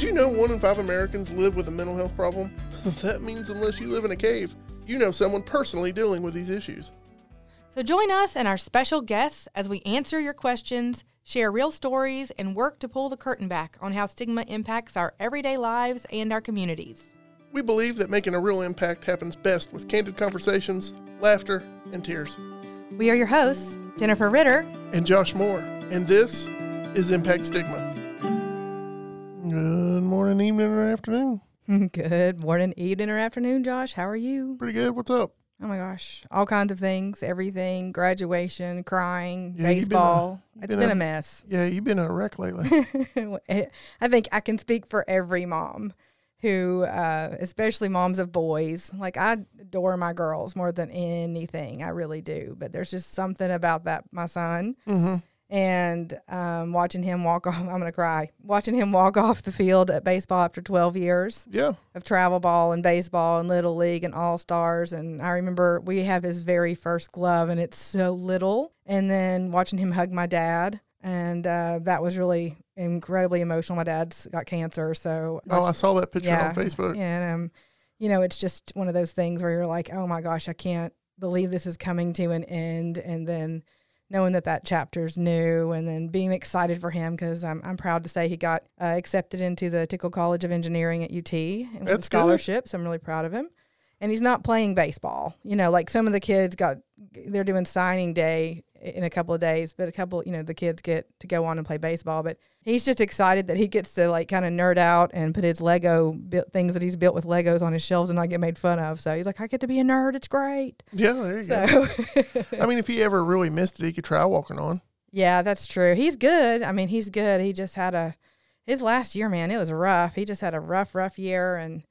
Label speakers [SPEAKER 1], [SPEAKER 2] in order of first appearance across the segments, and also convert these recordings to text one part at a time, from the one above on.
[SPEAKER 1] Did you know one in five Americans live with a mental health problem? that means unless you live in a cave, you know someone personally dealing with these issues.
[SPEAKER 2] So join us and our special guests as we answer your questions, share real stories, and work to pull the curtain back on how stigma impacts our everyday lives and our communities.
[SPEAKER 1] We believe that making a real impact happens best with candid conversations, laughter, and tears.
[SPEAKER 2] We are your hosts, Jennifer Ritter
[SPEAKER 1] and Josh Moore, and this is Impact Stigma. Good morning, evening, or afternoon.
[SPEAKER 2] Good morning, evening, or afternoon, Josh. How are you?
[SPEAKER 1] Pretty good. What's up?
[SPEAKER 2] Oh my gosh, all kinds of things, everything, graduation, crying, yeah, baseball. Been a, it's been, been a, a, mess.
[SPEAKER 1] Yeah, you've been a wreck lately.
[SPEAKER 2] I think I can speak for every mom who, uh, especially moms of boys, like I adore my girls more than anything. I really do. But there's just something about that, my son. Mm-hmm and um, watching him walk off. I'm gonna cry. Watching him walk off the field at baseball after 12 years.
[SPEAKER 1] Yeah.
[SPEAKER 2] Of travel ball and baseball and little league and all stars. And I remember we have his very first glove, and it's so little. And then watching him hug my dad, and uh, that was really incredibly emotional. My dad's got cancer, so
[SPEAKER 1] oh, I saw that picture yeah, on Facebook.
[SPEAKER 2] And um, you know, it's just one of those things where you're like, oh my gosh, I can't believe this is coming to an end, and then knowing that that chapter's new and then being excited for him because I'm, I'm proud to say he got uh, accepted into the Tickle College of Engineering at UT and with scholarships. I'm really proud of him. And he's not playing baseball. You know, like some of the kids got, they're doing signing day in a couple of days, but a couple, you know, the kids get to go on and play baseball. But he's just excited that he gets to like kind of nerd out and put his Lego things that he's built with Legos on his shelves and not get made fun of. So he's like, I get to be a nerd. It's great.
[SPEAKER 1] Yeah, there you so. go. I mean, if he ever really missed it, he could try walking on.
[SPEAKER 2] Yeah, that's true. He's good. I mean, he's good. He just had a his last year, man. It was rough. He just had a rough, rough year and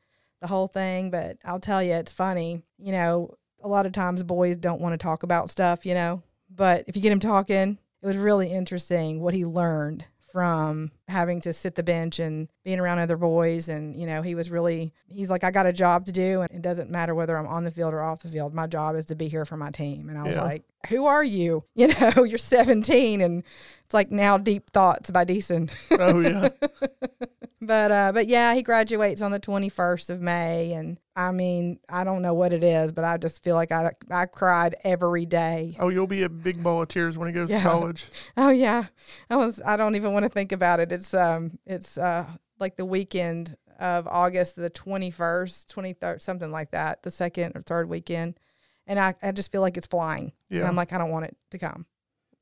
[SPEAKER 2] the whole thing. But I'll tell you, it's funny. You know, a lot of times boys don't want to talk about stuff. You know, but if you get him talking, it was really interesting what he learned from having to sit the bench and being around other boys. And you know he was really he's like i got a job to do and it doesn't matter whether i'm on the field or off the field. My job is to be here for my team. And i was yeah. like who are you? You know you're 17 and it's like now deep thoughts by Deason.
[SPEAKER 1] oh yeah.
[SPEAKER 2] But uh but yeah he graduates on the 21st of may and i mean i don't know what it is but i just feel like i i cried every day.
[SPEAKER 1] Oh you'll be a big ball of tears when he goes yeah. to college.
[SPEAKER 2] Oh yeah. I was i don't even want to think about it it's um it's uh like the weekend of august the 21st 23rd something like that the second or third weekend and i, I just feel like it's flying yeah and i'm like i don't want it to come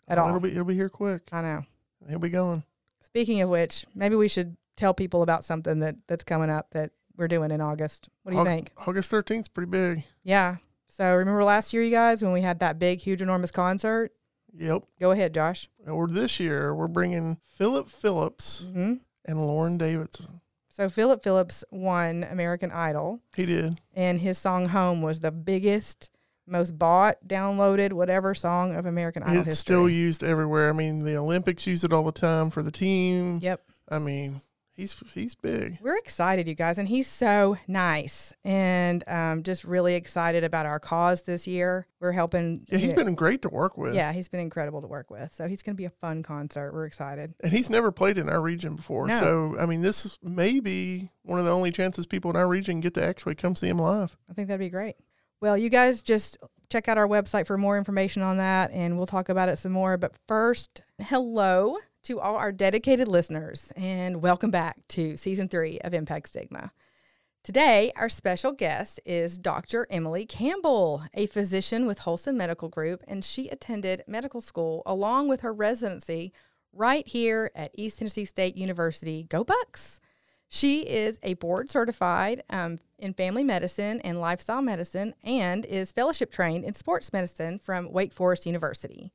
[SPEAKER 2] at all
[SPEAKER 1] it'll be, it'll be here quick
[SPEAKER 2] i know
[SPEAKER 1] he'll be going
[SPEAKER 2] speaking of which maybe we should tell people about something that that's coming up that we're doing in August. What do you think?
[SPEAKER 1] August 13th is pretty big.
[SPEAKER 2] Yeah. So remember last year, you guys, when we had that big, huge, enormous concert?
[SPEAKER 1] Yep.
[SPEAKER 2] Go ahead, Josh.
[SPEAKER 1] Or this year, we're bringing Philip Phillips mm-hmm. and Lauren Davidson.
[SPEAKER 2] So Philip Phillips won American Idol.
[SPEAKER 1] He did.
[SPEAKER 2] And his song Home was the biggest, most bought, downloaded, whatever song of American Idol
[SPEAKER 1] it's
[SPEAKER 2] history.
[SPEAKER 1] still used everywhere. I mean, the Olympics use it all the time for the team.
[SPEAKER 2] Yep.
[SPEAKER 1] I mean, he's he's big.
[SPEAKER 2] We're excited, you guys, and he's so nice, and um, just really excited about our cause this year. We're helping.
[SPEAKER 1] Yeah, he's been great to work with.
[SPEAKER 2] Yeah, he's been incredible to work with. So he's going to be a fun concert. We're excited.
[SPEAKER 1] And he's never played in our region before, no. so I mean, this may be one of the only chances people in our region get to actually come see him live.
[SPEAKER 2] I think that'd be great. Well, you guys just check out our website for more information on that, and we'll talk about it some more. But first, hello to all our dedicated listeners, and welcome back to season three of Impact Stigma. Today, our special guest is Dr. Emily Campbell, a physician with Holston Medical Group, and she attended medical school along with her residency right here at East Tennessee State University. Go Bucs! She is a board certified um, in family medicine and lifestyle medicine and is fellowship trained in sports medicine from Wake Forest University.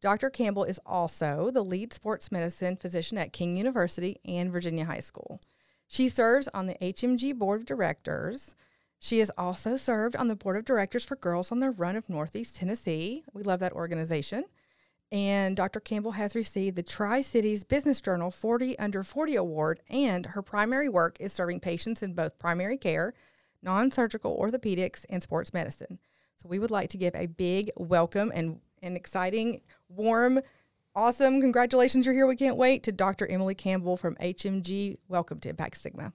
[SPEAKER 2] Dr. Campbell is also the lead sports medicine physician at King University and Virginia High School. She serves on the HMG Board of Directors. She has also served on the Board of Directors for Girls on the Run of Northeast Tennessee. We love that organization. And Dr. Campbell has received the Tri Cities Business Journal 40 Under 40 Award, and her primary work is serving patients in both primary care, non surgical orthopedics, and sports medicine. So we would like to give a big welcome and an exciting, warm Awesome. Congratulations, you're here. We can't wait. To Dr. Emily Campbell from HMG. Welcome to Impact Stigma.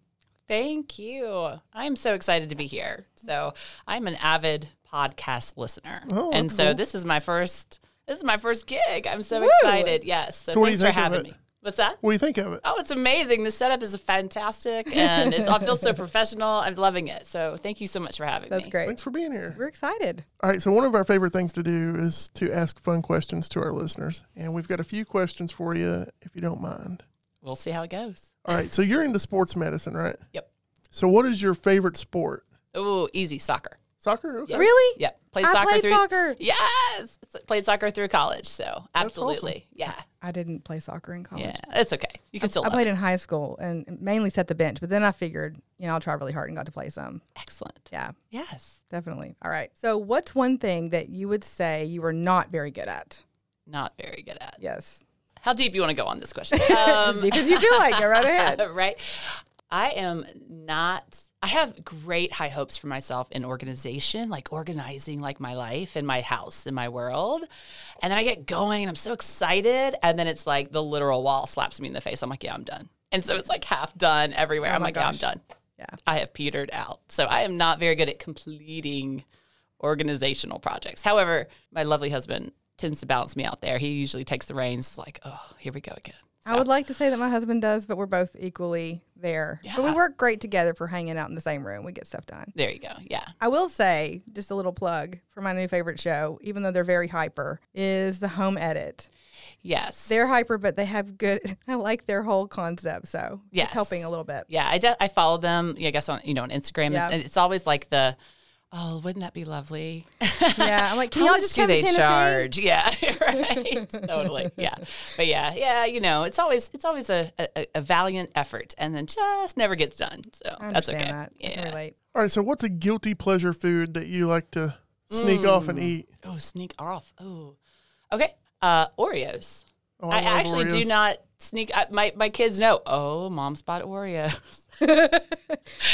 [SPEAKER 3] Thank you. I'm so excited to be here. So I'm an avid podcast listener.
[SPEAKER 1] Oh,
[SPEAKER 3] and
[SPEAKER 1] that's
[SPEAKER 3] so
[SPEAKER 1] cool.
[SPEAKER 3] this is my first this is my first gig. I'm so
[SPEAKER 2] Woo!
[SPEAKER 3] excited. Yes. So,
[SPEAKER 1] So what do you
[SPEAKER 3] thanks for
[SPEAKER 1] think of
[SPEAKER 3] having
[SPEAKER 1] it?
[SPEAKER 3] me. What's that?
[SPEAKER 1] What do you think of it?
[SPEAKER 3] Oh, it's amazing. The setup is fantastic and it's I feel so professional. I'm loving it. So thank you so much for having
[SPEAKER 2] That's
[SPEAKER 3] me.
[SPEAKER 2] That's great.
[SPEAKER 1] Thanks for being here.
[SPEAKER 2] We're excited.
[SPEAKER 1] All right, so one of our favorite things to do is to ask fun questions to our listeners. And we've got a few questions for you, if you don't mind.
[SPEAKER 3] We'll see how it goes.
[SPEAKER 1] All right, so you're into sports medicine, right?
[SPEAKER 3] Yep.
[SPEAKER 1] So, what is your favorite sport?
[SPEAKER 3] Oh, easy soccer.
[SPEAKER 1] Soccer? Okay.
[SPEAKER 2] Really?
[SPEAKER 3] Yep. Played
[SPEAKER 2] I
[SPEAKER 3] soccer
[SPEAKER 2] played
[SPEAKER 3] through
[SPEAKER 2] soccer.
[SPEAKER 3] Yes. Played soccer through college. So absolutely. Yeah.
[SPEAKER 2] I didn't play soccer in college.
[SPEAKER 3] Yeah. It's okay. You can still
[SPEAKER 2] I played
[SPEAKER 3] it.
[SPEAKER 2] in high school and mainly set the bench, but then I figured, you know, I'll try really hard and got to play some.
[SPEAKER 3] Excellent.
[SPEAKER 2] Yeah,
[SPEAKER 3] Yes.
[SPEAKER 2] definitely. All right. So, what's one thing that you would say you were not very good at?
[SPEAKER 3] Not very good at.
[SPEAKER 2] Yes.
[SPEAKER 3] How deep you want to go on this question?
[SPEAKER 2] as
[SPEAKER 3] Um,
[SPEAKER 2] deep as you feel like. Go right ahead.
[SPEAKER 3] right. I am not. I have great high hopes for myself in organization, like organizing like my life and my house and my world. And then I get going and I'm so excited. And then it's like the literal wall slaps me in the face. I'm like, yeah, I'm done. And so it's like half done everywhere.
[SPEAKER 2] Oh
[SPEAKER 3] I'm like, yeah, I'm done.
[SPEAKER 2] Yeah.
[SPEAKER 3] I have petered out. So I am not very good at completing organizational projects. However, my lovely husband tends to balance me out there. He usually takes the reins. Like, oh, here we go again.
[SPEAKER 2] I would like to say that my husband does, but we're both equally there. But we work great together for hanging out in the same room. We get stuff done.
[SPEAKER 3] There you go. Yeah.
[SPEAKER 2] I will say, just a little plug for my new favorite show, even though they're very hyper, is the home edit.
[SPEAKER 3] Yes.
[SPEAKER 2] They're hyper, but they have good. I like their whole concept, so
[SPEAKER 3] Yes.
[SPEAKER 2] it's helping a little bit.
[SPEAKER 3] yeah, I, de- I follow them. I guess on you know on Instagram,
[SPEAKER 2] Yeah.
[SPEAKER 3] and it's always like the, oh, wouldn't that be lovely?
[SPEAKER 2] Yeah, I'm like, can
[SPEAKER 3] How
[SPEAKER 2] y'all
[SPEAKER 3] much
[SPEAKER 2] just
[SPEAKER 3] do
[SPEAKER 2] come
[SPEAKER 3] they
[SPEAKER 2] to
[SPEAKER 3] charge? Yeah, right. totally. Yeah, but yeah, yeah. You know, it's always it's always a, a, a valiant effort, and then just never gets done. So
[SPEAKER 2] I
[SPEAKER 3] that's
[SPEAKER 2] understand
[SPEAKER 3] okay.
[SPEAKER 2] that. I can
[SPEAKER 3] Yeah.
[SPEAKER 2] relate.
[SPEAKER 1] All right, so what's a guilty pleasure food that you like to sneak off and eat?
[SPEAKER 3] Oh, sneak off. Oh, okay. Uh, Oreos.
[SPEAKER 1] Oh,
[SPEAKER 3] I,
[SPEAKER 1] love
[SPEAKER 3] actually do not sneak. I, my my kids know. Oh, mom's bought Oreos.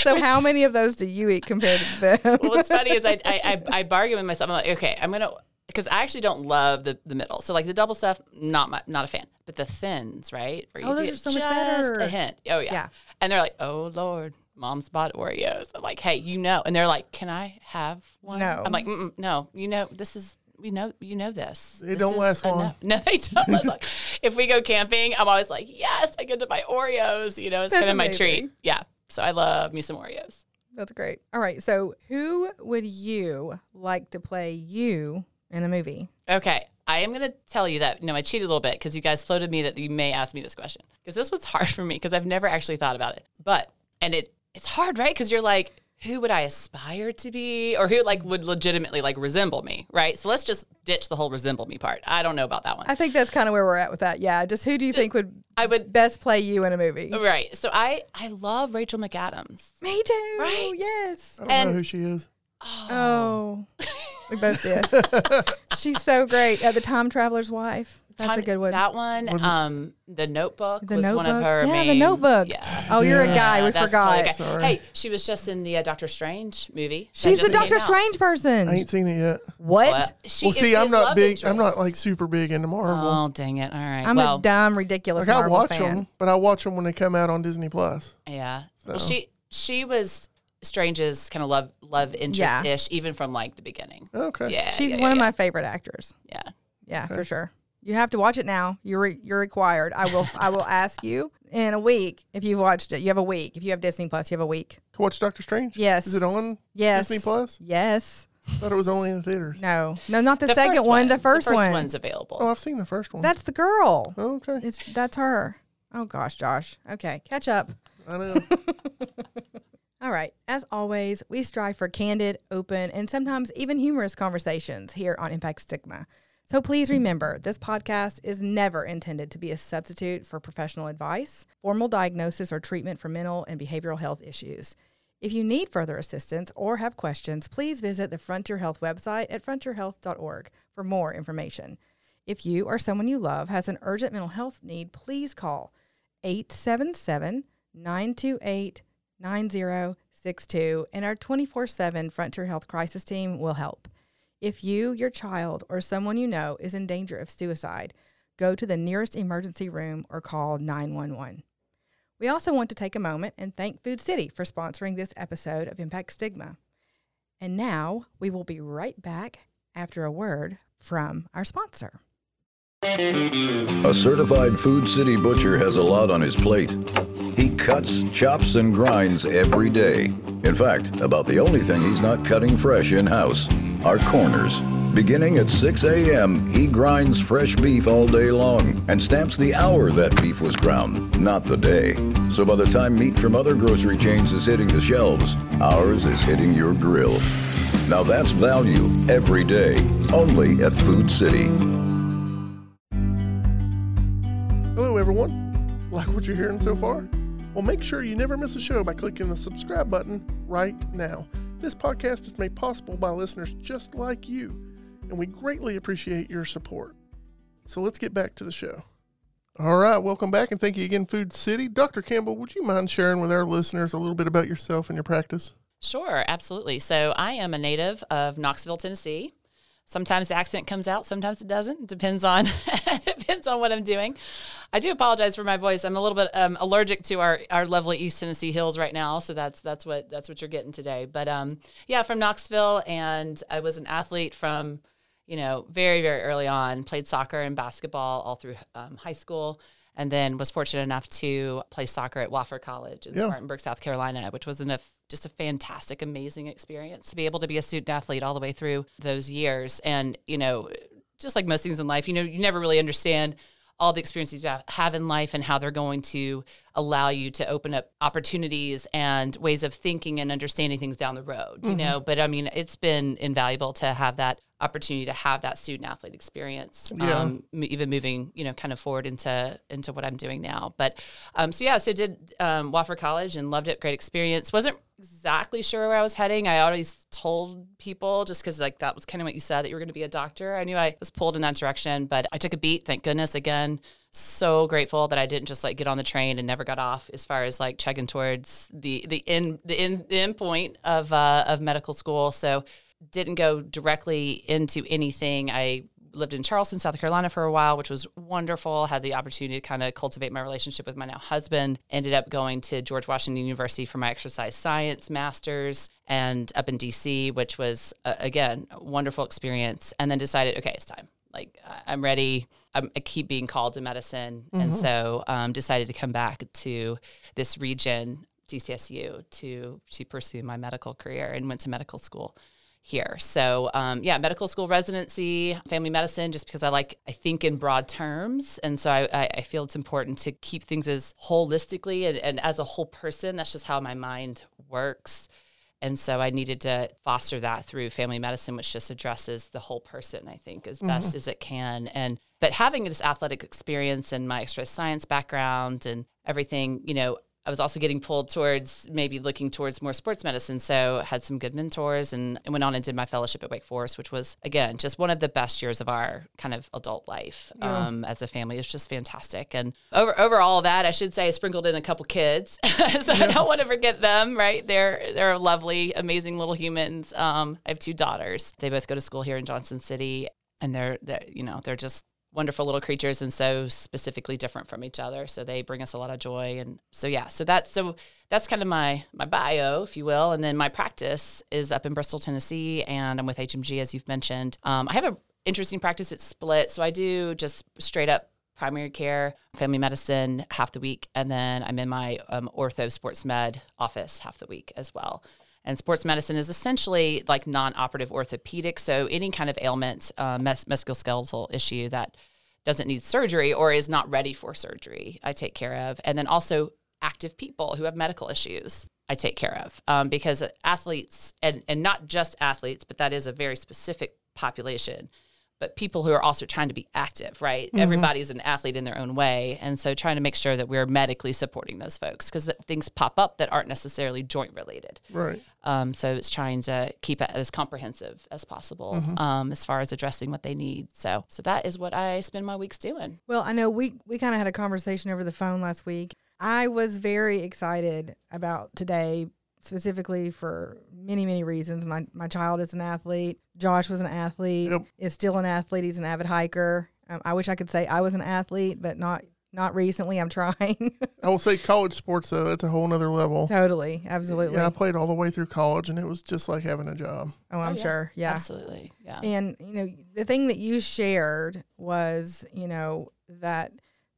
[SPEAKER 2] So, how many of those do you eat compared to them?
[SPEAKER 3] well, what's funny is I, I I I bargain with myself. I'm like, okay, I'm gonna because I actually don't love the the middle. So like the double stuff, not my, not a fan. But the thins, right? Where you
[SPEAKER 2] Oh, those are so much
[SPEAKER 3] just
[SPEAKER 2] better.
[SPEAKER 3] A hint. Oh yeah.
[SPEAKER 2] Yeah.
[SPEAKER 3] And they're like, oh lord, mom's bought Oreos. I'm like, hey, you know, and they're like, can I have one?
[SPEAKER 2] No.
[SPEAKER 3] I'm like, no, you know, this is. We know you know this.
[SPEAKER 1] They
[SPEAKER 3] This
[SPEAKER 1] don't last long.
[SPEAKER 3] No, they don't. last long. if we go camping, I'm always like, yes, I get to buy Oreos. You know, it's
[SPEAKER 2] That's
[SPEAKER 3] kind of my treat. Yeah. So I love me some Oreos.
[SPEAKER 2] That's great. All right. So, who would you like to play you in a movie?
[SPEAKER 3] Okay. I am going to tell you that, you know, I cheated a little bit because you guys floated me that you may ask me this question. Because this was hard for me because I've never actually thought about it. But, and it it's hard, right? Because you're like, who would I aspire to be? Or who like would legitimately like resemble me, right? So let's just ditch the whole resemble me part. I don't know about that one.
[SPEAKER 2] I think that's kind of where we're at with that. Yeah. Just who do you think would
[SPEAKER 3] I would,
[SPEAKER 2] best play you in a movie?
[SPEAKER 3] right. So I, I love Rachel McAdams.
[SPEAKER 2] Me too.
[SPEAKER 3] Right.
[SPEAKER 2] Yes.
[SPEAKER 1] I don't
[SPEAKER 3] And-
[SPEAKER 1] know who she is.
[SPEAKER 2] Oh, we both did. She's so great. Uh, the Time Traveler's Wife. That's a good one.
[SPEAKER 3] That one, um, The Notebook
[SPEAKER 2] The
[SPEAKER 3] was
[SPEAKER 2] Notebook.
[SPEAKER 3] one of her
[SPEAKER 2] yeah,
[SPEAKER 3] main.
[SPEAKER 2] the Notebook.
[SPEAKER 3] Yeah.
[SPEAKER 2] Oh, you're a guy. We
[SPEAKER 3] that's
[SPEAKER 2] forgot.
[SPEAKER 3] totally okay. Hey, she was just in the uh, Doctor Strange movie.
[SPEAKER 2] She's the
[SPEAKER 3] just came
[SPEAKER 2] Doctor
[SPEAKER 3] out.
[SPEAKER 2] Strange person.
[SPEAKER 1] I ain't seen it yet.
[SPEAKER 2] what?
[SPEAKER 3] Well, she
[SPEAKER 1] well, see, I'm not
[SPEAKER 3] love
[SPEAKER 1] big. I'm not like super big into Marvel.
[SPEAKER 3] Oh, dang it! All right.
[SPEAKER 2] I'm
[SPEAKER 3] well,
[SPEAKER 2] a dumb, ridiculous
[SPEAKER 1] like I
[SPEAKER 2] Marvel
[SPEAKER 1] watch
[SPEAKER 2] fan.
[SPEAKER 1] them, but I watch them when they come out on Disney Plus.
[SPEAKER 3] yeah. Well, she she was Strange's kind of love love interest ish, even from like the beginning.
[SPEAKER 1] Okay.
[SPEAKER 3] Yeah.
[SPEAKER 2] She's
[SPEAKER 3] yeah,
[SPEAKER 2] one of
[SPEAKER 3] yeah,
[SPEAKER 2] my favorite actors.
[SPEAKER 3] Yeah.
[SPEAKER 2] Yeah, for sure. You have to watch it now. You're re- you're required. I will I will ask you in a week if you've watched it. You have a week. If you have Disney Plus, you have a week.
[SPEAKER 1] To watch Doctor Strange.
[SPEAKER 2] Yes.
[SPEAKER 1] Is it on
[SPEAKER 2] Yes.
[SPEAKER 1] Disney Plus?
[SPEAKER 2] Yes.
[SPEAKER 1] I thought it was only in the theaters.
[SPEAKER 2] No. No, not the,
[SPEAKER 3] The
[SPEAKER 2] second
[SPEAKER 3] first
[SPEAKER 2] one, The first,
[SPEAKER 3] the first
[SPEAKER 2] one.
[SPEAKER 3] one's available.
[SPEAKER 1] Oh, I've seen the first one.
[SPEAKER 2] That's the girl.
[SPEAKER 1] Oh, okay.
[SPEAKER 2] It's that's her. Oh gosh, Josh. Okay, catch up.
[SPEAKER 1] I know.
[SPEAKER 2] All right. As always, we strive for candid, open, and sometimes even humorous conversations here on Impact Stigma. So please remember, this podcast is never intended to be a substitute for professional advice, formal diagnosis, or treatment for mental and behavioral health issues. If you need further assistance or have questions, please visit the Frontier Health website at frontierhealth.org for more information. If you or someone you love has an urgent mental health need, please call 877 928 9062 and our 24 7 Frontier Health Crisis Team will help. If you, your child, or someone you know is in danger of suicide, go to the nearest emergency room or call 911. We also want to take a moment and thank Food City for sponsoring this episode of Impact Stigma. And now we will be right back after a word from our sponsor.
[SPEAKER 4] A certified Food City butcher has a lot on his plate. He cuts, chops, and grinds every day. In fact, about the only thing he's not cutting fresh in house are corners. Beginning at 6 a.m., he grinds fresh beef all day long and stamps the hour that beef was ground, not the day. So by the time meat from other grocery chains is hitting the shelves, ours is hitting your grill. Now that's value every day, only at Food City.
[SPEAKER 1] Hello, everyone. Like what you're hearing so far? Well, make sure you never miss a show by clicking the subscribe button right now. This podcast is made possible by listeners just like you, and we greatly appreciate your support. So let's get back to the show. All right, welcome back, and thank you again, Food City. Dr. Campbell, would you mind sharing with our listeners a little bit about yourself and your practice?
[SPEAKER 3] Sure, absolutely. So I am a native of Knoxville, Tennessee. Sometimes the accent comes out, sometimes it doesn't. It depends on depends on what I'm doing. I do apologize for my voice. I'm a little bit um, allergic to our, our lovely East Tennessee hills right now, so that's that's what that's what you're getting today. But um, yeah, from Knoxville, and I was an athlete from you know very very early on. Played soccer and basketball all through um, high school and then was fortunate enough to play soccer at Wofford College in
[SPEAKER 1] Yeah.
[SPEAKER 3] Spartanburg, South Carolina, which was an, a, just a fantastic, amazing experience to be able to be a student athlete all the way through those years. And, you know, just like most things in life, you know, you never really understand all the experiences you have- have in life and how they're going to allow you to open up opportunities and ways of thinking and understanding things down the road, you mm-hmm. know. But I mean, it's been invaluable to have that opportunity to have that student athlete experience,
[SPEAKER 1] Yeah.
[SPEAKER 3] um, even moving, you know, kind of forward into into what I'm doing now. But um, so yeah, so did um, Wofford College and loved it. Great experience. wasn't exactly sure where I was heading. I always told people just because like that was kind of what you said that you were going to be a doctor. I knew I was pulled in that direction, but I took a beat. Thank goodness. Again, so grateful that I didn't just like get on the train and never got off. As far as like checking towards the the end the end the end point of uh, of medical school, so didn't go directly into anything. I lived in Charleston, South Carolina for a while, which was wonderful. Had the opportunity to kind of cultivate my relationship with my now husband. Ended up going to George Washington University for my exercise science master's and up in DC, which was, uh, again, a wonderful experience. And then decided, okay, it's time. Like, I'm ready. I'm, I keep being called to medicine. And so um, decided to come back to this region, ETSU, to, to pursue my medical career and went to medical school here. So um, yeah, medical school residency, family medicine, just because I like I think in broad terms, and so I, I, feel it's important to keep things as holistically and, and as a whole person. That's just how my mind works. And so I needed to foster that through family medicine, which just addresses the whole person, I think, as best as it can. And but having this athletic experience and my exercise science background and everything, you know, I was also getting pulled towards maybe looking towards more sports medicine. So had some good mentors and, and went on and did my fellowship at Wake Forest, which was again just one of the best years of our kind of adult life um, as a family. It was just fantastic. And over over all that, I should say, I sprinkled in a couple kids, so I don't want to forget them. Right? They're they're lovely, amazing little humans. Um, I have two daughters. They both go to school here in Johnson City, and they're, they're you know they're just wonderful little creatures and so specifically different from each other. So they bring us a lot of joy. And so yeah so that's so that's kind of my my bio if you will. And then my practice is up in bristol tennessee and i'm with hmg as you've mentioned. Um, i have an interesting practice. It's split. So i do just straight up primary care family medicine half the week. And then i'm in my um, ortho sports med office half the week as well and sports medicine is essentially like non-operative orthopedic. So any kind of ailment, uh, musculoskeletal issue that doesn't need surgery or is not ready for surgery, I take care of. And then also active people who have medical issues, I take care of um, because athletes and and not just athletes, but that is a very specific population. But people who are also trying to be active, right? Everybody's an athlete in their own way. And so trying to make sure that we're medically supporting those folks because things pop up that aren't necessarily joint related.
[SPEAKER 1] Right.
[SPEAKER 3] Um, so it's trying to keep it as comprehensive as possible um, as far as addressing what they need. So, so that is what I spend my weeks doing.
[SPEAKER 2] Well, I know we we kind of had a conversation over the phone last week. I was very excited about today specifically for many many reasons. My my child is an athlete. Josh was an athlete.
[SPEAKER 1] Yep.
[SPEAKER 2] Is still an athlete. He's an avid hiker. Um, I wish I could say I was an athlete, but not not recently. I'm trying.
[SPEAKER 1] I will say college sports though, that's a whole other level.
[SPEAKER 2] totally, absolutely.
[SPEAKER 1] Yeah, I played all the way through college, and it was just like having a job.
[SPEAKER 2] oh, I'm
[SPEAKER 3] yeah.
[SPEAKER 2] sure. Yeah.
[SPEAKER 3] Absolutely. Yeah.
[SPEAKER 2] And you know, the thing that you shared was, you know, that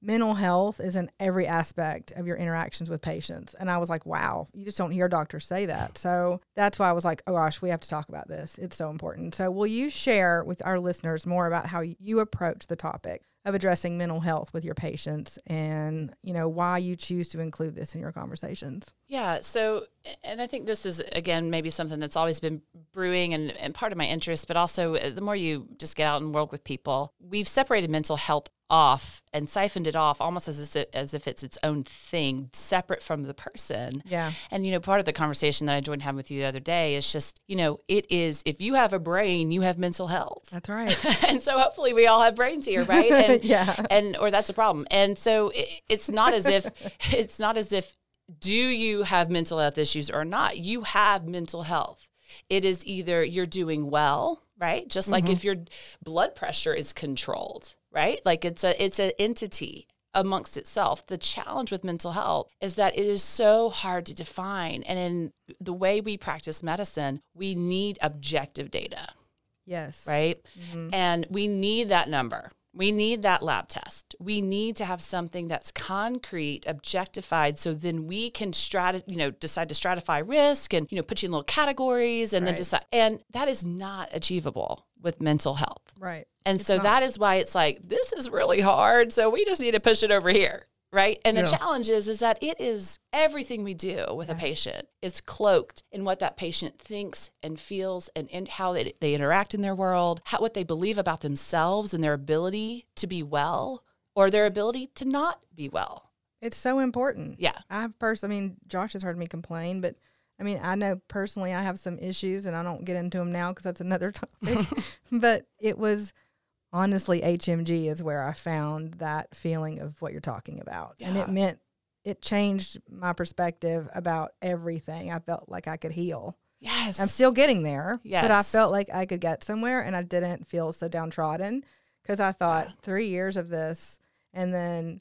[SPEAKER 2] mental health is in every aspect of your interactions with patients. And I was like, wow, you just don't hear doctors say that. So that's why I was like, oh gosh, we have to talk about this. It's so important. So will you share with our listeners more about how you approach the topic of addressing mental health with your patients and, you know, why you choose to include this in your conversations?
[SPEAKER 3] Yeah. So, and I think this is, again, maybe something that's always been brewing and, and part of my interest, but also uh, the more you just get out and work with people, we've separated mental health off and siphoned it off almost as if, as if it's its own thing separate from the person.
[SPEAKER 2] Yeah.
[SPEAKER 3] And, you know, part of the conversation that I joined having with you the other day is just, you know, it is, if you have a brain, you have mental health.
[SPEAKER 2] That's right.
[SPEAKER 3] and so hopefully we all have brains here, right? And,
[SPEAKER 2] Yeah.
[SPEAKER 3] And, or that's a problem. And so it, it's not as if, it's not as if, do you have mental health issues or not? You have mental health. It is either you're doing well, right? Just like mm-hmm. if your blood pressure is controlled, right? Like it's a it's an entity amongst itself. The challenge with mental health is that it is so hard to define. And in the way we practice medicine, we need objective data
[SPEAKER 2] Yes.
[SPEAKER 3] right? Mm-hmm. And we need that number. We need that lab test. We need to have something that's concrete, objectified, so then we can strat, you know, decide to stratify risk and you know put you in little categories and then decide. And that is not achievable with mental health.
[SPEAKER 2] Right.
[SPEAKER 3] And
[SPEAKER 2] It's
[SPEAKER 3] so
[SPEAKER 2] not.
[SPEAKER 3] that is why it's like this is really hard. So we just need to push it over here, right? And the challenge is is that it is everything we do with a patient is cloaked in what that patient thinks and feels and in how they, they interact in their world, how what they believe about themselves and their ability to be well or their ability to not be well.
[SPEAKER 2] It's so important.
[SPEAKER 3] Yeah.
[SPEAKER 2] I've pers- I mean, Josh has heard me complain, but I mean, I know personally I have some issues and I don't get into them now because that's another topic. but it was honestly HMG is where I found that feeling of what you're talking about. And it meant it changed my perspective about everything. I felt like I could heal.
[SPEAKER 3] Yes.
[SPEAKER 2] I'm still getting there, Yes. but I felt like I could get somewhere and I didn't feel so downtrodden because I thought three years of this and then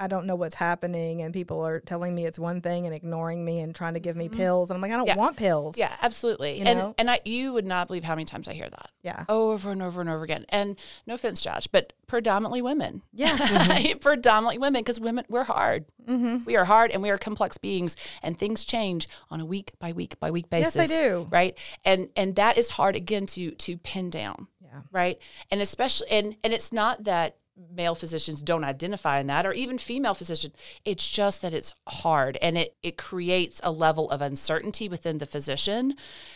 [SPEAKER 2] I don't know what's happening and people are telling me it's one thing and ignoring me and trying to give me pills and I'm like I don't
[SPEAKER 3] Mm-hmm. Yeah.
[SPEAKER 2] want pills.
[SPEAKER 3] Yeah, absolutely.
[SPEAKER 2] You
[SPEAKER 3] and
[SPEAKER 2] know?
[SPEAKER 3] and I you would not believe how many times I hear that.
[SPEAKER 2] Yeah.
[SPEAKER 3] over and over and over again. And no offense, Josh, but predominantly women.
[SPEAKER 2] Yeah. Mm-hmm.
[SPEAKER 3] predominantly women because women, we're hard. We are hard and we are complex beings and things change on a week by week by week basis.
[SPEAKER 2] Yes, they do.
[SPEAKER 3] Right. And and that is hard again to to pin down.
[SPEAKER 2] Yeah.
[SPEAKER 3] Right. And especially and and it's not that male physicians don't identify in that or even female physicians it's just that it's hard and it it creates a level of uncertainty within the physician